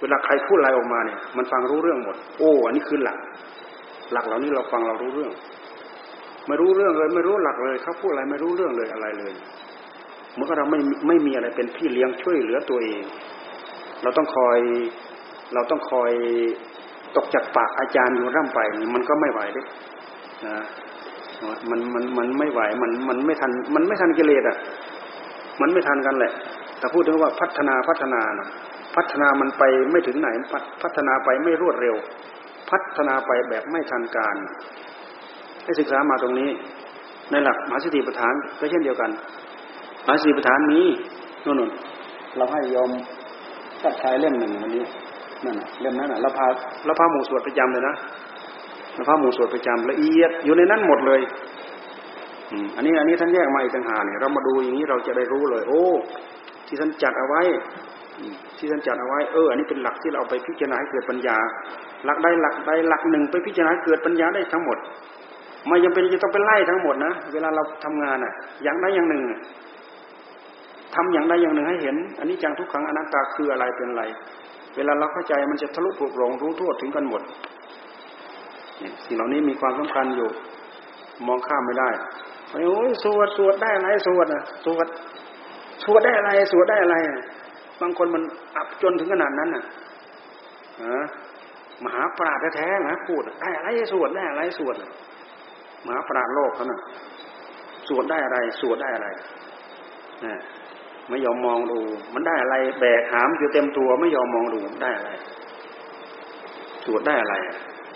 เวลาใครพูดอะไรออกมาเนี่ย มันฟังรู้เรื่องหมด โอ้ อันนี้คือหลัก หลักเหล่านี้เราฟังเรารู้เรื่อง ไม่รู้เรื่องเลย ไม่รู้หลักเลยเขาพูดอะไรไม่รู้เรื่องเลยอะไรเลยเมื่อเราไม่ไม่มีอะไรเป็นพี่เลี้ยงช่วยเหลือตัวเอง เราต้องคอยเราต้องคอยตกจากปากอาจารย์อยู่ร่ำไปมันก็ไม่ไหวด้วยนะมันมันมันไม่ไหวมันมันไม่ทันมันไม่ทันกิเลสอะ มันไม่ทันกันแหละ แต่พูดถึงว่าพัฒนาพัฒนานะพัฒนามันไปไม่ถึงไหน พัฒนาไปไม่รวดเร็ว พัฒนาไปแบบไม่ทันการ ให้ศึกษามาตรงนี้ ในหลักมหาสติปัฏฐานก็เช่นเดียวกันมหาสติปัฏฐานนี้นู่นเราให้ยอมตัดชายเล่มหนึ่งวันนี้นั่นเล่มนั้นเราพาเราพาหมู่สวดประจำเลยนะเราพาหมู่สวดประจำละเอียดอยู่ในนั้นหมดเลย อันนี้อันนี้ท่านแยกมาอีกต่างหากเนี่ยเรามาดูอย่างนี้เราจะได้รู้เลย โอ้ ที่ท่านจัดเอาไว้ที่ท่านจัดเอาไว้เอออันนี้เป็นหลักที่เราไปพิจารณาให้เกิดปัญญา หลักใดหลักใดหลักหนึ่งไปพิจารณาเกิดปัญญาได้ทั้งหมดไม่จำเป็นจะต้องไปไล่ทั้งหมดนะเวลาเราทำงานอะ อย่างใดอย่างหนึ่งทำอย่างใดอย่างหนึ่งให้เห็น อันนี้จังทุกขังอนัตตาคืออะไรเป็นอะไร เวลาเราเข้าใจมันจะทะลุปลุกลงรู้ทั่วถึงกันหมดสิ่งเหล่านี้มีความสำคัญอยู่ มองข้ามไม่ได้ โอ้ยสวดสวดได้อะไรสวดอะสวดสวดได้อะไรสวดได้อะไรบางคนมันอับจนถึงขนาดนั้นน่ะมหาปราดแท้ๆนะพูดได้อะไรสวดได้อะไรสวดมหาปราดโลกเขาน่ะสวดได้อะไรสวดได้อะไรนะไม่ยอมมองดู มันได้อะไร แบกหามอยู่เต็มตัวไม่ยอมมองดูได้อะไร สวดได้อะไร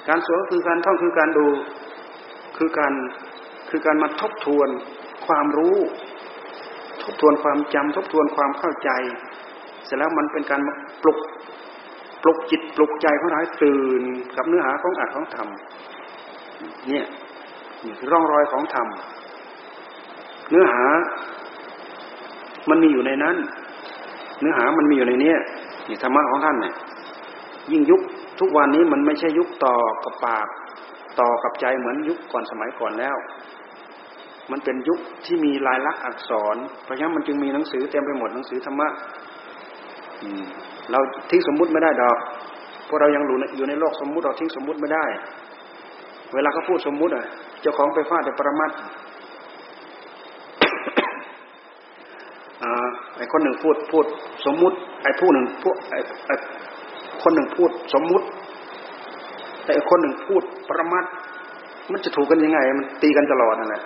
การสวดก็คือการท่องคือการดู คือการ คือการมาทบทวนความรู้ ทบทวนความจำทบทวนความเข้าใจ เสร็จแล้วมันเป็นการปลุกปลุกจิตปลุกใจของเราให้ตื่นกับเนื้อหาของอัดของธรรมเนี่ยนี่คือร่องรอยของธรรมเนื้อหา มันมีอยู่ในนั้น เนื้อหามันมีอยู่ในเนี้ยนี่ธรรมะของท่านเนี่ยยิ่งยุคทุกวันนี้มันไม่ใช่ยุคต่อกับปาก ต่อกับใจเหมือนยุคก่อนสมัยก่อนแล้ว มันเป็นยุคที่มีลายลักษณ์อักษร เพราะฉะนั้นมันจึงมีหนังสือเต็มไปหมดหนังสือธรรมะเราทิ้งสมมุติไม่ได้ดอกพวกเรายังอยู่ในโลกสมมุติเราทิ้งสมมุติไม่ได้ เวลาเขาพูดสมมุติอะ เจ้าของไปฟาดแต่ปรมัตไอ้คนหนึ่งพูดพูดสมมุติ ไอ้ผู้หนึ่งพูดไอ้ไอ้คนหนึ่งพูดสมมุติ แต่ไอ้คนหนึ่งพูดปรมัตมันจะถูกกันยังไง มันตีกันตลอดนั่นแหละ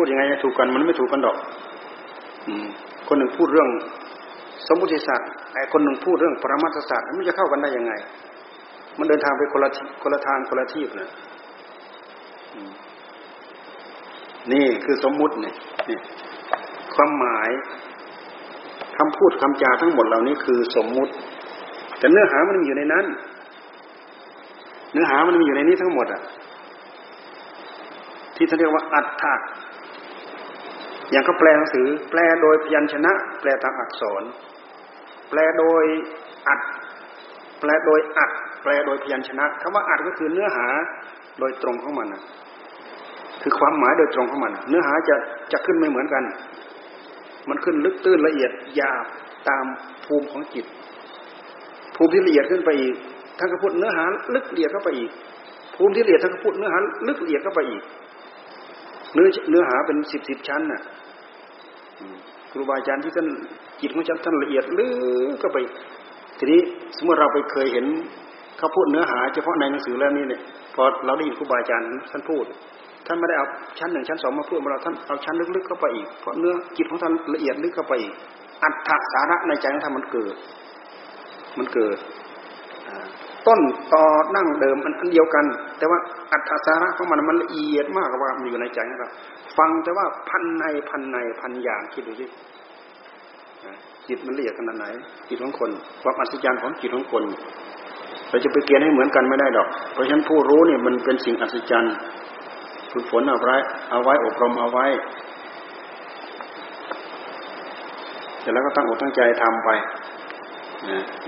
พูดยังไงจะถูกกันมันไม่ถูกกันดอก อืม คนหนึ่งพูดเรื่อง สมมติศาสตร์ไอ้คนหนึ่งพูดเรื่องปรมาทศาสตร์มันจะเข้ากันได้ยังไง มันเดินทางไปคนละคนละทางคนละที่นะนี่คือสมมุติเนี่ยความหมายคำพูดคำจาทั้งหมดเหล่านี้คือสมมุติ แต่เนื้อหามันมีอยู่ในนั้น เนื้อหามันมีอยู่ในนี้ทั้งหมดอะที่เขาเรียกว่าอัตถะ อย่างเขาแปลหนังสือ แปลโดยพยัญชนะ แปลตามอักษร แปลโดยอัด แปลโดยอัด แปลโดยพยัญชนะคำว่าอัดก็คือเนื้อหาโดยตรงของมันคือความหมายโดยตรงของมัน เนื้อหาจะจะขึ้นไม่เหมือนกัน มันขึ้นลึกตื้นละเอียดยาบตามภูมิของจิต ภูมิที่ละเอียดขึ้นไปอีกท่านก็พูดเนื้อหาลึกละเอียดเข้าไปอีก ภูมิที่ละเอียดท่านก็พูดเนื้อหาลึกละเอียดเข้าไปอีก เนื้อเนื้อหาเป็นสิบสิบชั้นน่ะ ครูบาอาจารย์ที่ท่านจิตของฉันท่านละเอียดลึกก็ไป ทีนี้สมมติเราไปเคยเห็นเขาพูดเนื้อหาเฉพาะในหนังสือแล้วนี่เนี่ยพอเราได้ยินครูบาอาจารย์ท่านพูด ท่านไม่ได้เอาชั้นหนึ่งชั้นสองมาพูดมาเราท่านเอาชั้นลึกๆเข้าไปอีกเพราะเนื้อจิตของท่านละเอียดลึกเข้าไปอีกอัตถสาระในใจของท่านมันเกิด มันเกิด ต้นต่อนั่งเดิมมันอันเดียวกัน แต่ว่าอัตสาระของมันมันละเอียดมากกว่ามันอยู่ในใจของเราฟังแต่ว่าพันในพันในพันอย่างคิดดูสิจิตมันละเอียดขนาดไหนจิตของคนความอัศจรรย์ของจิตของคนเราจะไปเกียนให้เหมือนกันไม่ได้ดอก เพราะฉะนั้นผู้รู้เนี่ยมันเป็นสิ่งอัศจรรย์ฝึกฝนเอาไว้เอาไว้อบรมเอาไว้เสร็จแล้วก็ตั้งอกตั้งใจทำไป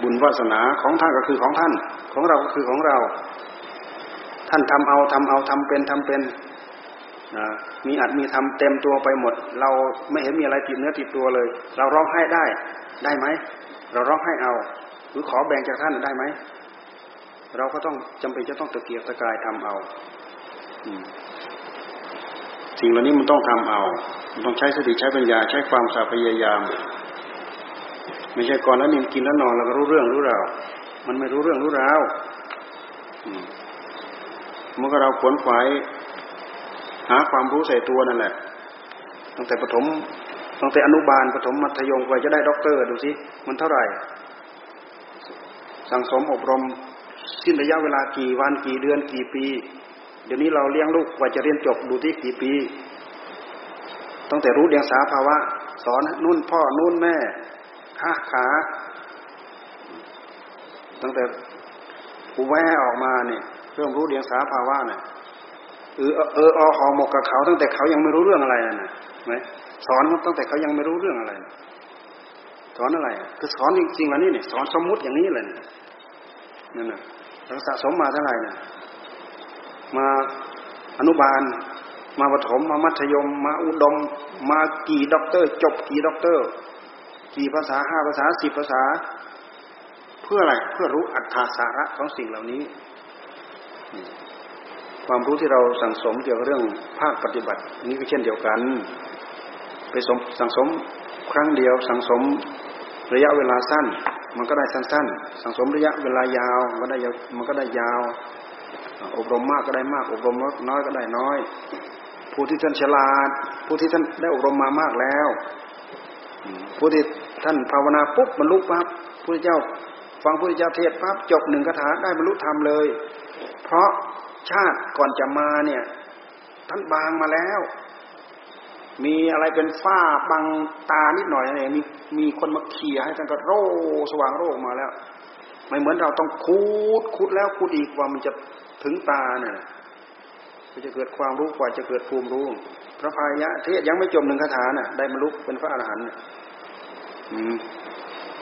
บุญวาสนาของท่านก็คือของท่าน ของเราก็คือของเรา ท่านทำเอาทำเอาทำเป็นทำเป็นมีอัดมีทำเต็มตัวไปหมด เราไม่เห็นมีอะไรติดเนื้อติดตัวเลย เราร้องให้ได้ได้ไหมเราร้องให้เอา หรือขอแบ่งจากท่านได้ไหมเราก็ต้องจำเป็นจะต้องตะเกียกตะกายทำเอาสิ่งเหล่านี้มันต้องทำเอามันต้องใช้สติใช้ปัญญาใช้ความสาพยายาม ไม่ใช่ก่อนแล้วนิ่มกินแล้วนอนแล้วก็รู้เรื่องรู้ราว มันไม่รู้เรื่องรู้ราวเมื่อเราขวนขวายหาความรู้ใส่ตัวนั่นแหละตั้งแต่ปฐมตั้งแต่อนุบาลปฐมมัธยมไปจะได้ด็อกเตอร์ดูสิมันเท่าไหร่ สั่งสมอบรมสิ้นระยะเวลากี่วันกี่เดือนกี่ปี เดี๋ยวนี้เราเลี้ยงลูกกว่าจะเรียนจบดูที่กี่ปีตั้งแต่รู้เดียงสาภาวะ สอนนุ่นพ่อนุ่นแม่ข้าขา ตั้งแต่กูแว่ออกมาเนี่ยเริ่มรู้เดียงสาภาวะเนี่ยเออเอออหอหมกกับเขา ตั้งแต่เขายังไม่รู้เรื่องอะไรนะไหมสอนตั้งแต่เขายังไม่รู้เรื่องอะไรสอนอะไรคือสอนจริงๆแล้วนี่เนี่ยสอนสมมุติอย่างนี้เลยนั่นน่ะเราสะสมมาเท่าไหร่น่ะมาอนุบาล มาปฐมมามัธยม มาอุดม มากี่ด็อกเตอร์ จบกี่ด็อกเตอร์ กี่ภาษาห้าภาษาสิบภาษา พื่ออะไรเพื่อรู้อัตถาสาระของสิ่งเหล่านี้ ความรู้ที่เราสั่งสมเกี่ยวกับเรื่องภาคปฏิบัติ นี้ก็เช่นเดียวกัน ไปสมสั่งสมครั้งเดียว สั่งสมระยะเวลาสั้น มันก็ได้สั้นๆ สั่งสมระยะเวลายาวมันก็ได้มันก็ได้ยาว อบรมมากก็ได้มาก อบรมน้อยก็ได้น้อย ผู้ที่ท่านฉลาด ผู้ที่ท่านได้อบรมมามากแล้ว ผู้ที่ท่านภาวนาปุ๊บบรรลุปั๊บพระเจ้า ฟังพระเจ้าเทศปั๊บจบหนึ่งคาถาได้บรรลุธรรมเลย เพราะชาติก่อนจะมาเนี่ย ท่านบางมาแล้ว มีอะไรเป็นฝ้าบังตานิดหน่อยเนี่ยมีมีคนมาเขี่ยให้ท่านก็โร่สว่างโร่มาแล้ว ไม่เหมือนเราต้องคูดคูดแล้วคูดอีกว่ามันจะถึงตาเนี่ยก็จะเกิดความรู้กว่าจะเกิดภูมิรู้พระพายะเทศยังไม่จบหนึ่งคาถาน่ะ ได้บรรลุเป็นพระอรหันต์อืม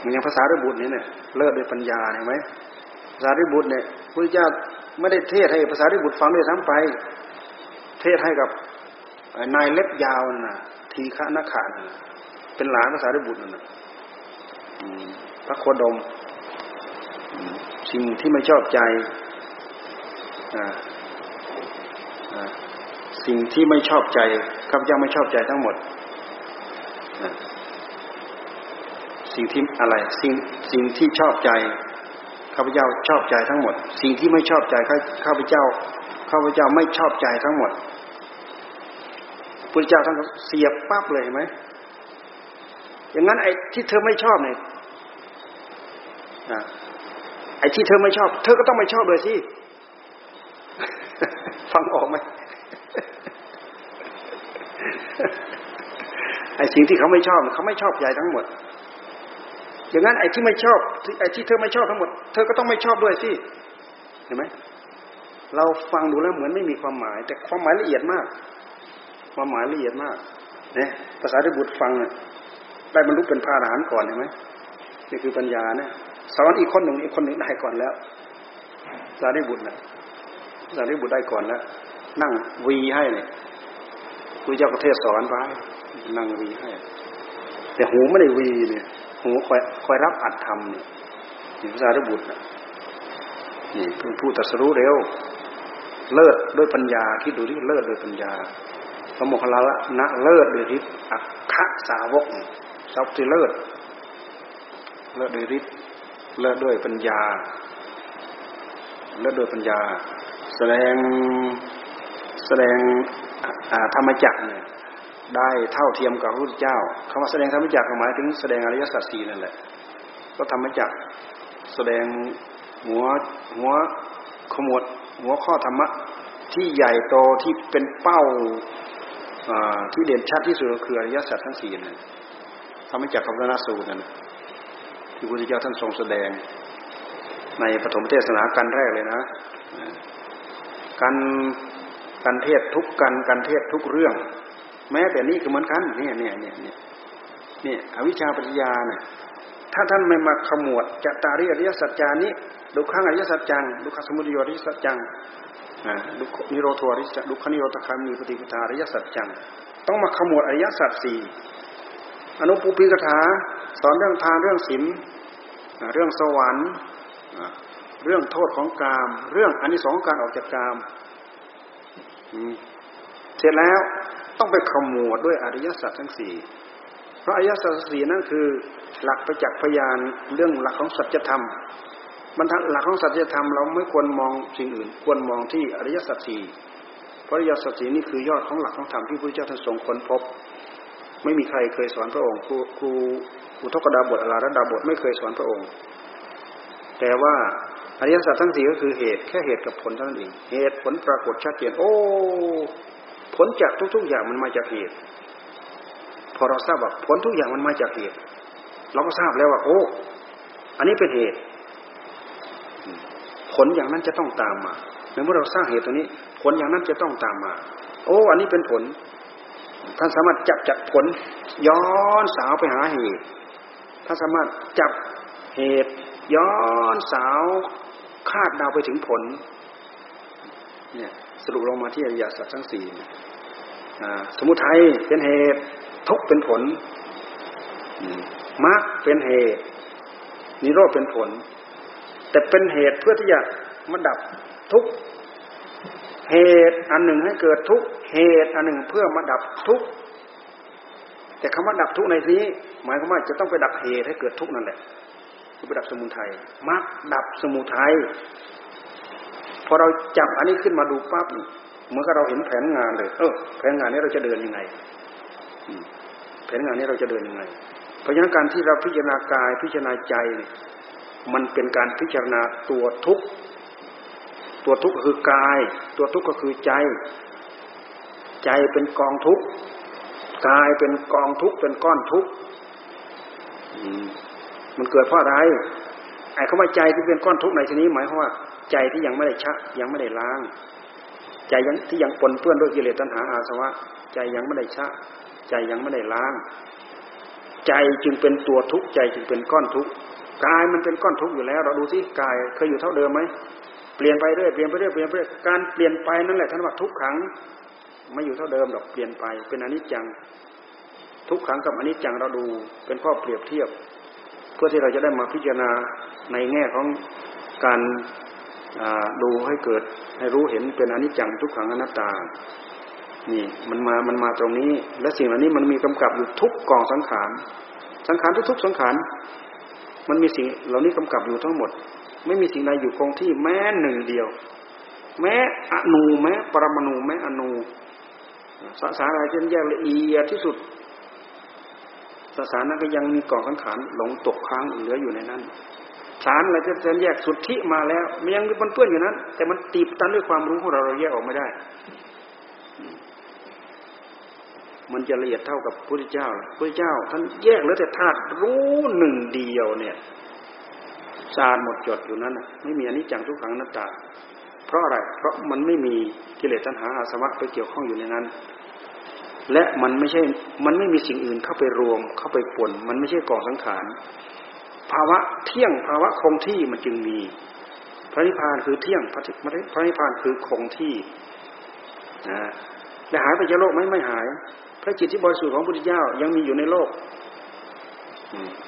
มันยังภาษาริบุตรนี่เนี่ยเลิศด้วยปัญญาเห็นไหมภาษาริบุตรเนี่ยพระเจ้าไม่ได้เทศให้ภาษาริบุตรฟังด้วยซ้ำไป เทศให้กับนายเล็บยาวน่ะ ทีฆะนักขาดเป็นหลานภาษาริบุตรน่ะพระโคดมสิ่งที่ไม่ชอบใจสิ่งที่ไม่ชอบใจข้าพเจ้าไม่ชอบใจทั้งหมด สิ่งที่อะไรสิ่งสิ่งที่ชอบใจข้าพเจ้าชอบใจทั้งหมด สิ่งที่ไม่ชอบใจข้าพเจ้าข้าพเจ้าไม่ชอบใจทั้งหมดพระเจ้าท่านเสียบปั๊บเลยเห็นไหมอย่างนั้นไอ้ที่เธอไม่ชอบเนี่ยไอ้ที่เธอไม่ชอบ เธอก็ต้องไม่ชอบเลยสิฟังออกไหมไอ้สิ่งที่เขาไม่ชอบเขาไม่ชอบใจทั้งหมด อย่างนั้นไอ้ที่ไม่ชอบไอ้ที่เธอไม่ชอบทั้งหมด เธอก็ต้องไม่ชอบด้วยสิเห็นไหมเราฟังดูแล้วเหมือนไม่มีความหมาย แต่ความหมายละเอียดมาก ความหมายละเอียดมากเนี่ยภาษาที่บุตรฟังเนี่ยได้บรรลุเป็นพระอรหันต์ก่อนเห็นไหมนี่คือปัญญาเนี่ยสอนอีกคนหนึ่งอีกคนหนึ่งได้ก่อนแล้วสารีบุตรนะสารีบุตรได้ก่อนแล้วนั่งวีให้เนี่ยคุยเจ้าประเทศสอนไปนั่งวีให้ แต่หูไม่ได้วีเนี่ย หูคอยคอยรับอัดทำเนี่ยพระสารีบุตรนี่เพิ่งพูดตัสรู้เร็ว เลิศด้วยปัญญาคิดดูที่เลิศด้วยปัญญาพระโมคคัลลานะเลิศด้วยฤทธิ์อัคคะสาวกสาวที่เลิศเลิศด้วยฤทธิ์เลิศด้วยปัญญา เลิศด้วยปัญญา แสดงแสดงธรรมจักรเนี่ย ได้เท่าเทียมกับพระพุทธเจ้าคำว่าแสดงธรรมจักรหมายถึงแสดงอริยสัจสี่นั่นแหละ ก็ธรรมจักรแสดงหัวหัวขมวดหัวข้อธรรมะที่ใหญ่โตที่เป็นเป้าที่เด่นชัดที่สุดก็คืออริยสัจทั้งสี่นั่นธรรมจักรกับระนาสูตรนั่นที่พระพุทธเจ้าท่านทรงแสดง ในปฐมเทศนาการแรกเลยนะ การการเทศทุกกันการเทศทุกเรื่อง แม้แต่นี้ก็เหมือนกันเนี่ยเนี่ยเนี่ยเนี่ยเนี่ยอวิชชาปัญญาเนี่ยถ้าท่านไม่มาขมวดจะตาริอริยสัจจานี้ดุขังอริยสัจจังดุขสมุทัยอริยสัจจังดุนิโรธอริยสัจดุขนิโรธคามีปฏิปทาอริยสัจจัง ต้องมาขมวดอริยสัจสี่อนุปุพิกถาสอนเรื่องทานเรื่องศีลเรื่องสวรรค์เรื่องโทษของกาม เรื่องอันนี้สองการออกจากกามเสร็จแล้ว ต้องไปขมวดด้วยอริยสัจทั้งสี่เพราะอริยสัจสี่นั่นคือ หลักประจักษ์พยานเรื่องหลักของสัจธรรมบรรทัดหลักของสัจธรรมเราไม่ควรมองสิ่งอื่น ควรมองที่อริยสัจสี่เพราะอริยสัจสี่นี่คือยอดของหลักของธรรมที่พระเจ้าท่านทรงค้นพบ ไม่มีใครเคยสอนพระองค์ครูครูอุทกดาบทอลาระดาบทไม่เคยสอนพระองค์ แต่ว่าอริยสัจทั้งสี่ก็คือเหตุแค่เหตุกับผลเท่านั้นเองเหตุผลปรากฏชัดเจนโอ้ ลจากทุก ๆ อย่างมันมาจากเหตุ พอเราทราบว่าผลทุกอย่างมันมาจากเหตุ เราก็ทราบแล้วว่า โอ้ อันนี้เป็นเหตุ ผลอย่างนั้นจะต้องตามมาเมื่อเราสร้างเหตุตัวนี้ ผลอย่างนั้นจะต้องตามมา โอ้ อันนี้เป็นผล ท่านสามารถจับจากผล ย้อนสาวไปหาเหตุท่านสามารถจับเหตุ ย้อนสาวคาดเดาไปถึงผล เนี่ยสรุปลงมาที่อริยสัจทั้งสี่สมุทัยเป็นเหตุทุกเป็นผลมรรคเป็นเหตุนิโรธเป็นผล แต่เป็นเหตุเพื่อที่จะมาดับทุกเหตุอันหนึ่งให้เกิดทุกเหตุอันหนึ่งเพื่อมาดับทุกแต่คำว่าดับทุกในนี้ หมายความว่าจะต้องไปดับเหตุให้เกิดทุกนั่นแหละคือไปดับสมุทัยมรรคดับสมุทัย พอเราจับอันนี้ขึ้นมาดูปั๊บเหมือนกับเราเห็นแผนงานเลย เออ แผนงานนี้เราจะเดินยังไงแผนงานนี้เราจะเดินยังไง เพราะฉะนั้นการที่เราพิจารณากายพิจารณาใจมันเป็นการพิจารณาตัวทุกตัวทุกคือกาย ตัวทุกก็คือใจ ใจเป็นกองทุกกายเป็นกองทุกเป็นก้อนทุกมันเกิดเพราะอะไรไอ้คำว่าใจที่เป็นก้อนทุกในที่นี้หมายความว่า ใจที่ยังไม่ได้ชะยังไม่ได้ล้าง ใจยังที่ยังปนเปื้อนด้วยกิเลสตัณหาอาสวะ ใจยังไม่ได้ชะ ใจยังไม่ได้ล้าง ใจจึงเป็นตัวทุกข์ใจจึงเป็นก้อนทุกข์กายมันเป็นก้อนทุกข์อยู่แล้ว เราดูที่กายเคยอยู่เท่าเดิมไหมเปลี่ยนไปเรื่อยเปลี่ยนไปเรื่อยเปลี่ยนไปเรื่อยการเปลี่ยนไปนั่นแหละท่านว่าทุกขังไม่อยู่เท่าเดิมหรอกเปลี่ยนไปเป็นอนิจจัง ทุกขังกับอนิจจังเราดูเป็นข้อเปรียบเทียบ เพื่อที่เราจะได้มาพิจารณาในแง่ของการ ดูให้เกิดให้รู้เห็นเป็นอนิจจังทุกขังอนัตตา นี่มันมา มันมาตรงนี้ และสิ่งเหล่านี้มันมีกำกับอยู่ทุกกองสังขาร สังขารทุกๆสังขาร มันมีสิ่งเหล่านี้กำกับอยู่ทั้งหมด ไม่มีสิ่งใดอยู่คงที่แม้หนึ่งเดียว แม้อนูแม้ปรมาณูแม้อนูสสารอะไรที่แยกละเอียดที่สุดสสารนั้นก็ยังมีกองสังขารหลงตกค้างเหลืออยู่ในนั้น สารอะไรที่จะแยกสุทธิมาแล้วมันยังมีปนเปื้อนอยู่นั้น แต่มันตีบตันด้วยความรู้ของเราเราแยกออกไม่ได้ มันจะละเอียดเท่ากับพระพุทธเจ้าพระพุทธเจ้า ท่านแยกเหลือแต่ธาตุรู้หนึ่งเดียวเนี่ยสารหมดจดอยู่นั้นไม่มีอนิจจังทุกขังนัตตา เพราะอะไร เพราะมันไม่มีกิเลสตัณหาอาสวะไปเกี่ยวข้องอยู่ในนั้น และมันไม่ใช่ มันไม่มีสิ่งอื่นเข้าไปรวมเข้าไปปนมันไม่ใช่กองสังขาร ภาวะเที่ยงภาวะคงที่มันจึงมี พระนิพพานคือเที่ยงพระพระนิพพานคือคงที่นะแต่หายไปจากโลกไหมไม่หาย พระจิตที่บริสุทธิ์ของพระพุทธเจ้ายังมีอยู่ในโลก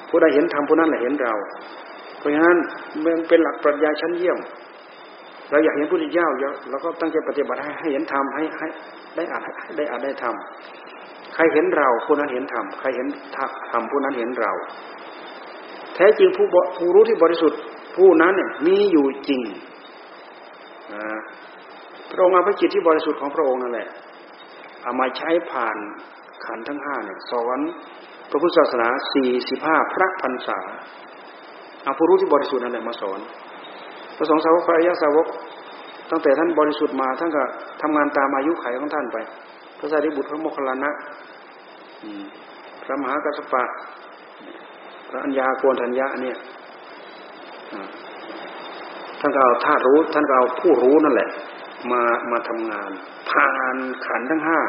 ผู้ใดเห็นธรรมผู้นั้นแหละเห็นเรา เพราะฉะนั้นมันเป็นหลักปรัชญาชั้นเยี่ยม เราอยากเห็นพระพุทธเจ้าเราก็ตั้งใจปฏิบัติให้ให้เห็นธรรมให้ให้ได้อ่านได้อ่านได้ทำใครเห็นเราผู้นั้นเห็นธรรมใครเห็นธรรมผู้นั้นเห็นเรา แท้จริงผู้ผู้รู้ที่บริสุทธิ์ผู้นั้นเนี่ยมีอยู่จริงพระองค์เอาพระจิตที่บริสุทธิ์ของพระองค์นั่นแหละเอามาใช้ผ่านขันทั้งห้าเนี่ยสอนพระพุทธศาสนาสี่สิบห้าพระพรรษาเอาผู้รู้ที่บริสุทธิ์นั่นแหละมาสอนพระสงฆ์สาวกพระอริยสาวก ตั้งแต่ท่านบริสุทธิ์มาท่านก็ทำงานตามอายุไขของท่านไป พระสารีบุตรพระโมคคัลลานะพระมหากัสสปะ ระัญญาโกนทัญญาเนี่ยท่านก็เอาธาตุรู้ท่านก็เอาผู้รู้นั่นแหละ มามาทำงาน ผ่านขันทั้งห้า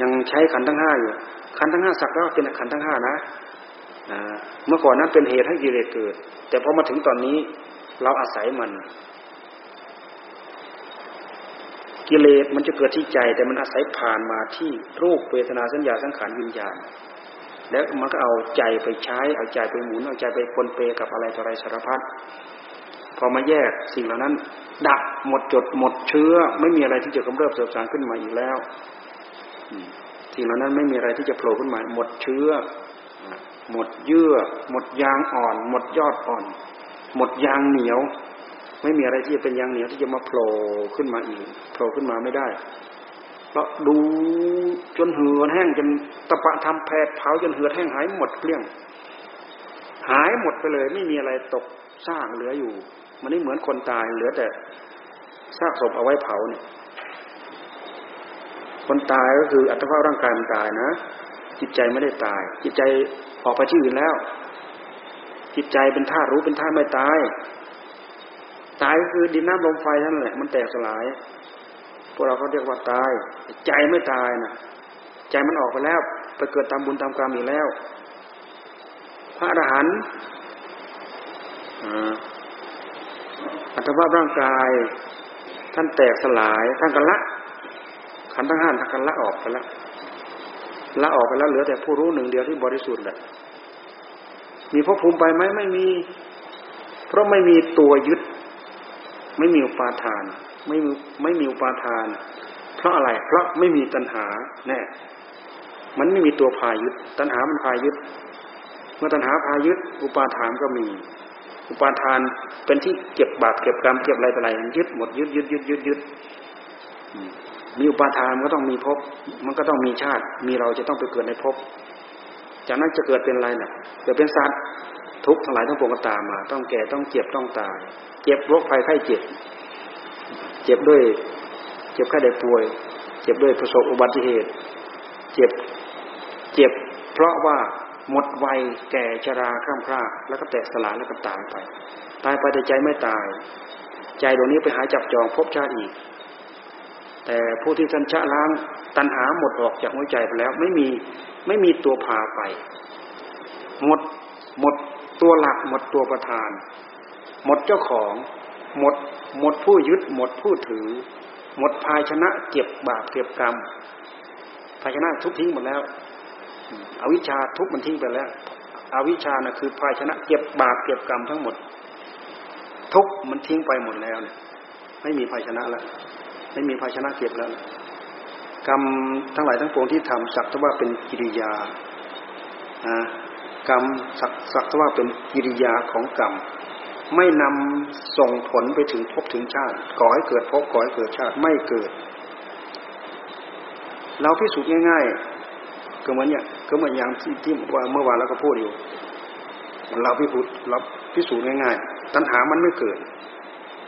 ยังใช้ขันทั้งห้าอยู่ขันทั้งห้าสักแล้วเป็นขันทั้งห้านะเมื่อก่อนนั้นเป็นเหตุให้กิเลสเกิด แต่พอมาถึงตอนนี้ เราอาศัยมัน กิเลสมันจะเกิดที่ใจ แต่มันอาศัยผ่านมาที่รูปเวทนาสัญญาสังขารวิญญาณ แล้วมันก็เอาใจไปใช้ เอาใจไปหมุน เอาใจไปปนเปกับอะไรต่ออะไรสารพัดพอมาแยกสิ่งเหล่านั้น ดับหมดจดหมดเชื้อ ไม่มีอะไรที่จะกำเริบเสบสารขึ้นมาอีกแล้วสิ่งเหล่านั้นไม่มีอะไรที่จะโผล่ขึ้นมา หมดเชื้อ หมดเยื่อ หมดยางอ่อน หมดยอดอ่อน หมดยางเหนียว ไม่มีอะไรที่จะเป็นยางเหนียวที่จะมาโผล่ขึ้นมาอีกโผล่ขึ้นมาไม่ได้ เราดูจนเหือดแห้งจนตะปะทำแผดเผาจนเหือดแห้งหายหมดเกลี้ยง หายหมดไปเลย ไม่มีอะไรตกสร้างเหลืออยู่ มันไม่เหมือนคนตายเหลือแต่ซากศพเอาไว้เผาเนี่ยคนตายก็คืออัตภาพร่างกายมันตายนะ จิตใจไม่ได้ตาย จิตใจออกไปที่อื่นแล้ว จิตใจเป็นธาตุรู้เป็นธาตุไม่ตาย ตายก็คือดินน้ำลมไฟนั่นแหละ มันแตกสลาย พวกเราเขาเรียกว่าตาย ใจไม่ตายนะใจมันออกไปแล้ว ไปเกิดตามบุญตามกรรมอีกแล้ว พระอรหันต์อัตภาพร่างกาย ท่านแตกสลายท่านก็ละขันทั้งห้าทักกันละออกไปแล้วละออกไปแล้วเหลือแต่ผู้รู้หนึ่งเดียวที่บริสุทธิ์แหละมีภพภูมิไปไหมไม่มี เพราะไม่มีตัวยึด ไม่มีอุปาทาน ไม่ไม่มีอุปาทาน เพราะอะไร เพราะไม่มีตัณหาแน่มันไม่มีตัวพายึดตัณหามันพายึดเมื่อตัณหาพายึดอุปาทานก็มี อุปาทานเป็นที่เก็บบาปเก็บกรรมเก็บอะไรต่ออะไรยึดหมดยึดยึดยึดยึดยึดมีอุปาทานมันก็ต้องมีภพมันก็ต้องมีชาติ มีเราจะต้องไปเกิดในภพจากนั้นจะเกิดเป็นอะไรน่ะเกิดเป็นสัตว์ทุกข์ทั้งหลายทั้งปวงก็ตามมา ต้องแก่ต้องเจ็บต้องตาย เจ็บโรคภัยไข้เจ็บ เจ็บด้วย เจ็บไข้ได้ป่วย เจ็บด้วยประสบอุบัติเหตุ เจ็บ เจ็บ เพราะว่าหมดวัยแก่ชราข้ามคร่าแล้วก็แตกสลายแล้วก็ตายไป ตายไปแต่ใจไม่ตาย ใจดวงนี้ไปหาจับจองพบชาติอีก แต่ผู้ที่ท่านชะล้างตัณหาหมดออกจากหัวใจไปแล้วไม่มีไม่มีตัวพาไป หมดหมดตัวหลักหมดตัวประธาน หมดเจ้าของ หมด หมดผู้ยึด หมดผู้ถือ หมดภาชนะเก็บบาปเก็บกรรม ภาชนะทุบทิ้งหมดแล้ว อวิชชาทุบมันทิ้งไปแล้ว อวิชชานะ่ะคือภาชนะเก็บบาปเก็บกรรมทั้งหมด ทุกมันทิ้งไปหมดแล้วเนี่ยไม่มีภาชนะแล้วไม่มีภาชนะเก็บแล้ว กรรมทั้งหลายทั้งปวงที่ทำสักทว่าเป็นกิริยากรรมสักสักทว่าเป็นกิริยาของกรรม ไม่นำส่งผลไปถึงภพถึงชาติก่อให้เกิดภพก่อให้เกิดชาติไม่เกิด เราพิสูจน์ง่าย ๆ ก็เหมือนอย่างก็เหมือนอย่างที่ที่เมื่อวานเราก็พูดอยู่ เราพิสูจน์เราพิสูจน์ง่าย ๆ ตัณหามันไม่เกิด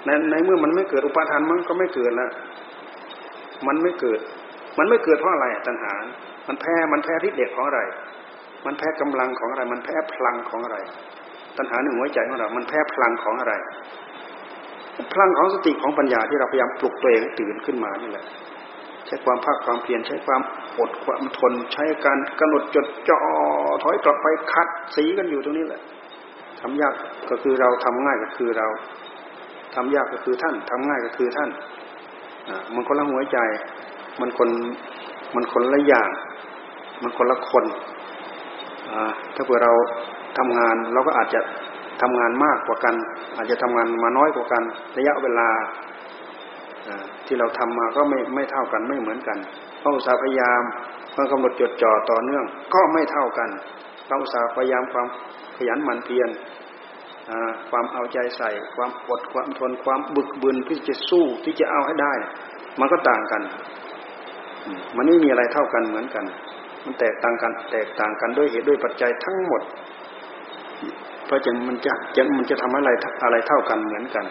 ในในเมื่อมันไม่เกิดอุปาทานมันก็ไม่เกิดล้วมันไม่เกิด มันไม่เกิดเพราะอะไรตัณหา มันแพ้มันแพ้ทิศเด็กของอะไร มันแพ้กำลังของอะไร มันแพ้พลังของอะไร ตัณหาหนึ่งหัวใจของเรา มันแพ้พลังของอะไร พลังของสติของปัญญาที่เราพยายามปลุกตัวเองตื่นขึ้นมานี่แหละใช้ความภาคความเพียรใช้ความอดความทน ใช้การกำหนดจดจ่อถอยกลับไปคัดสีกันอยู่ตรงนี้แหละทำยากก็คือเราทำง่ายก็คือเราทำยากก็คือท่านทำง่ายก็คือท่านมันคนละหัวใจ มันคนมันคนละอย่าง มันคนละคนถ้าเผื่อเรา ทำงานเราก็อาจจะทำงานมากกว่ากัน อาจจะทำงานมาน้อยกว่ากัน ระยะเวลาที่เราทำมาก็ไม่ไม่เท่ากันไม่เหมือนกันต้องอุตสาห์พยายามความกำหนดจดจ่อต่อเนื่อง ก็ไม่เท่ากันต้องอุตสาห์พยายามความขยันหมั่นเพียรความเอาใจใส่ ความอดความทนความบึกบึนที่จะสู้ที่จะเอาให้ได้ มันก็ต่างกัน มันไม่มีอะไรเท่ากันเหมือนกัน มันแตกต่างกัน แตกต่างกันด้วยเหตุด้วยปัจจัยทั้งหมด เพราะฉะนั้นมันจะจะมันจะทำอะไรอะไรเท่ากันเหมือนกัน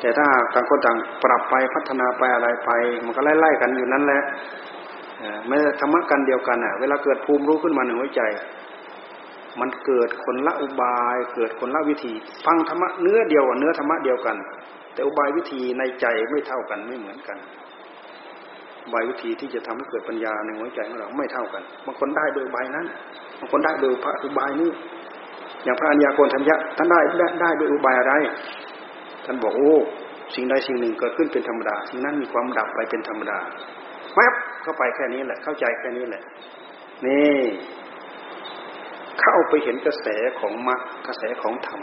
แต่ถ้าต่างคนต่างปรับไปพัฒนาไปอะไรไป มันก็ไล่ๆกันอยู่นั่นแหละไม่ธรรมะกันเดียวกันอะ เวลาเกิดภูมิรู้ขึ้นมาหนึ่งหัวใจ มันเกิดคนละอุบาย เกิดคนละวิธี ฟังธรรมะเนื้อเดียวเนื้อธรรมะเดียวกัน แต่อุบายวิธีในใจไม่เท่ากันไม่เหมือนกันอุบายวิธีที่จะทำให้เกิดปัญญาในหัวใจของเราไม่เท่ากันบางคนได้โดยใบนั้นบางคนได้โดยพระอุบายนี้ อย่างพระอัญญาโกณทัญญะท่านได้ได้ได้โดยอุบายอะไร ท่านบอกโอ้สิ่งใดสิ่งหนึ่งเกิดขึ้นเป็นธรรมดา สิ่งนั้นมีความดับไปเป็นธรรมดาแวบเข้าไปแค่นี้แหละ เข้าใจแค่นี้แหละ นี่เข้าไปเห็นกระแสของมรรคกระแสของธรรม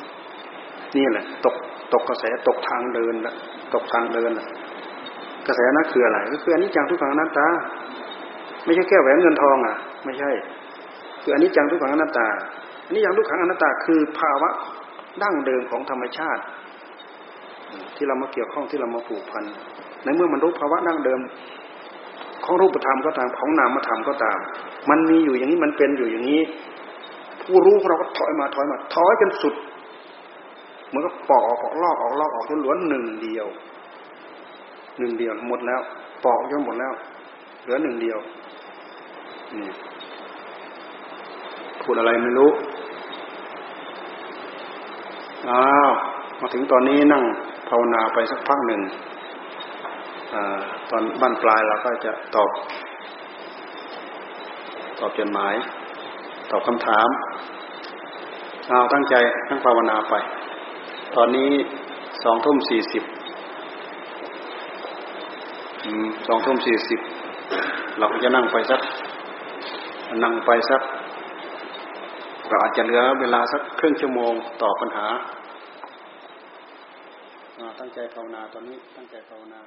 นี่แหละ ตกตกกระแสตกทางเดินละตกทางเดินละกระแสนั้นคืออะไรก็คืออันนี้จังทุกขังอนัตตา ไม่ใช่แค่แหวนเงินทองอะ ไม่ใช่ คืออันนี้จังทุกขังอนัตตา นนี้อย่างทุกขังอนัตตาคือภาวะดั้งเดิมของธรรมชาติ ที่เรามาเกี่ยวข้องที่เรามาผูกพันในเมื่อมันรู้ภาวะดั้งเดิม ของรูปธรรมก็ตามของนามธรรมก็ตาม มันมีอยู่อย่างนี้มันเป็นอยู่อย่างนี้ ผู้รู้เราก็ถอยมาถอยมาถอยจนสุดเหมือนกับปอกออกลอกออกลอกออกจนเหลือหนึ่งเดียวหนึ่งเดียวหมดแล้ว ปอกจนหมดแล้ว เหลือหนึ่งเดียวนี่พูดอะไรไม่รู้ อ้าวมาถึงตอนนี้นั่งภาวนาไปสักพักหนึ่งอตอนบ้านปลายเราก็จะตอบ ตอบจดหมาย ตอบคำถามเอาตั้งใจตั้งภาวนาไป ตอนนี้สองทุ่มสี่สิบสองทุ่มสี่สิบเราก็จะนั่งไปสัก นั่งไปสัก เราอาจจะเหลือเวลาสักครึ่งชั่วโมงตอบปัญหาตั้งใจภาวนาตอนนี้ตั้งใจภาวนา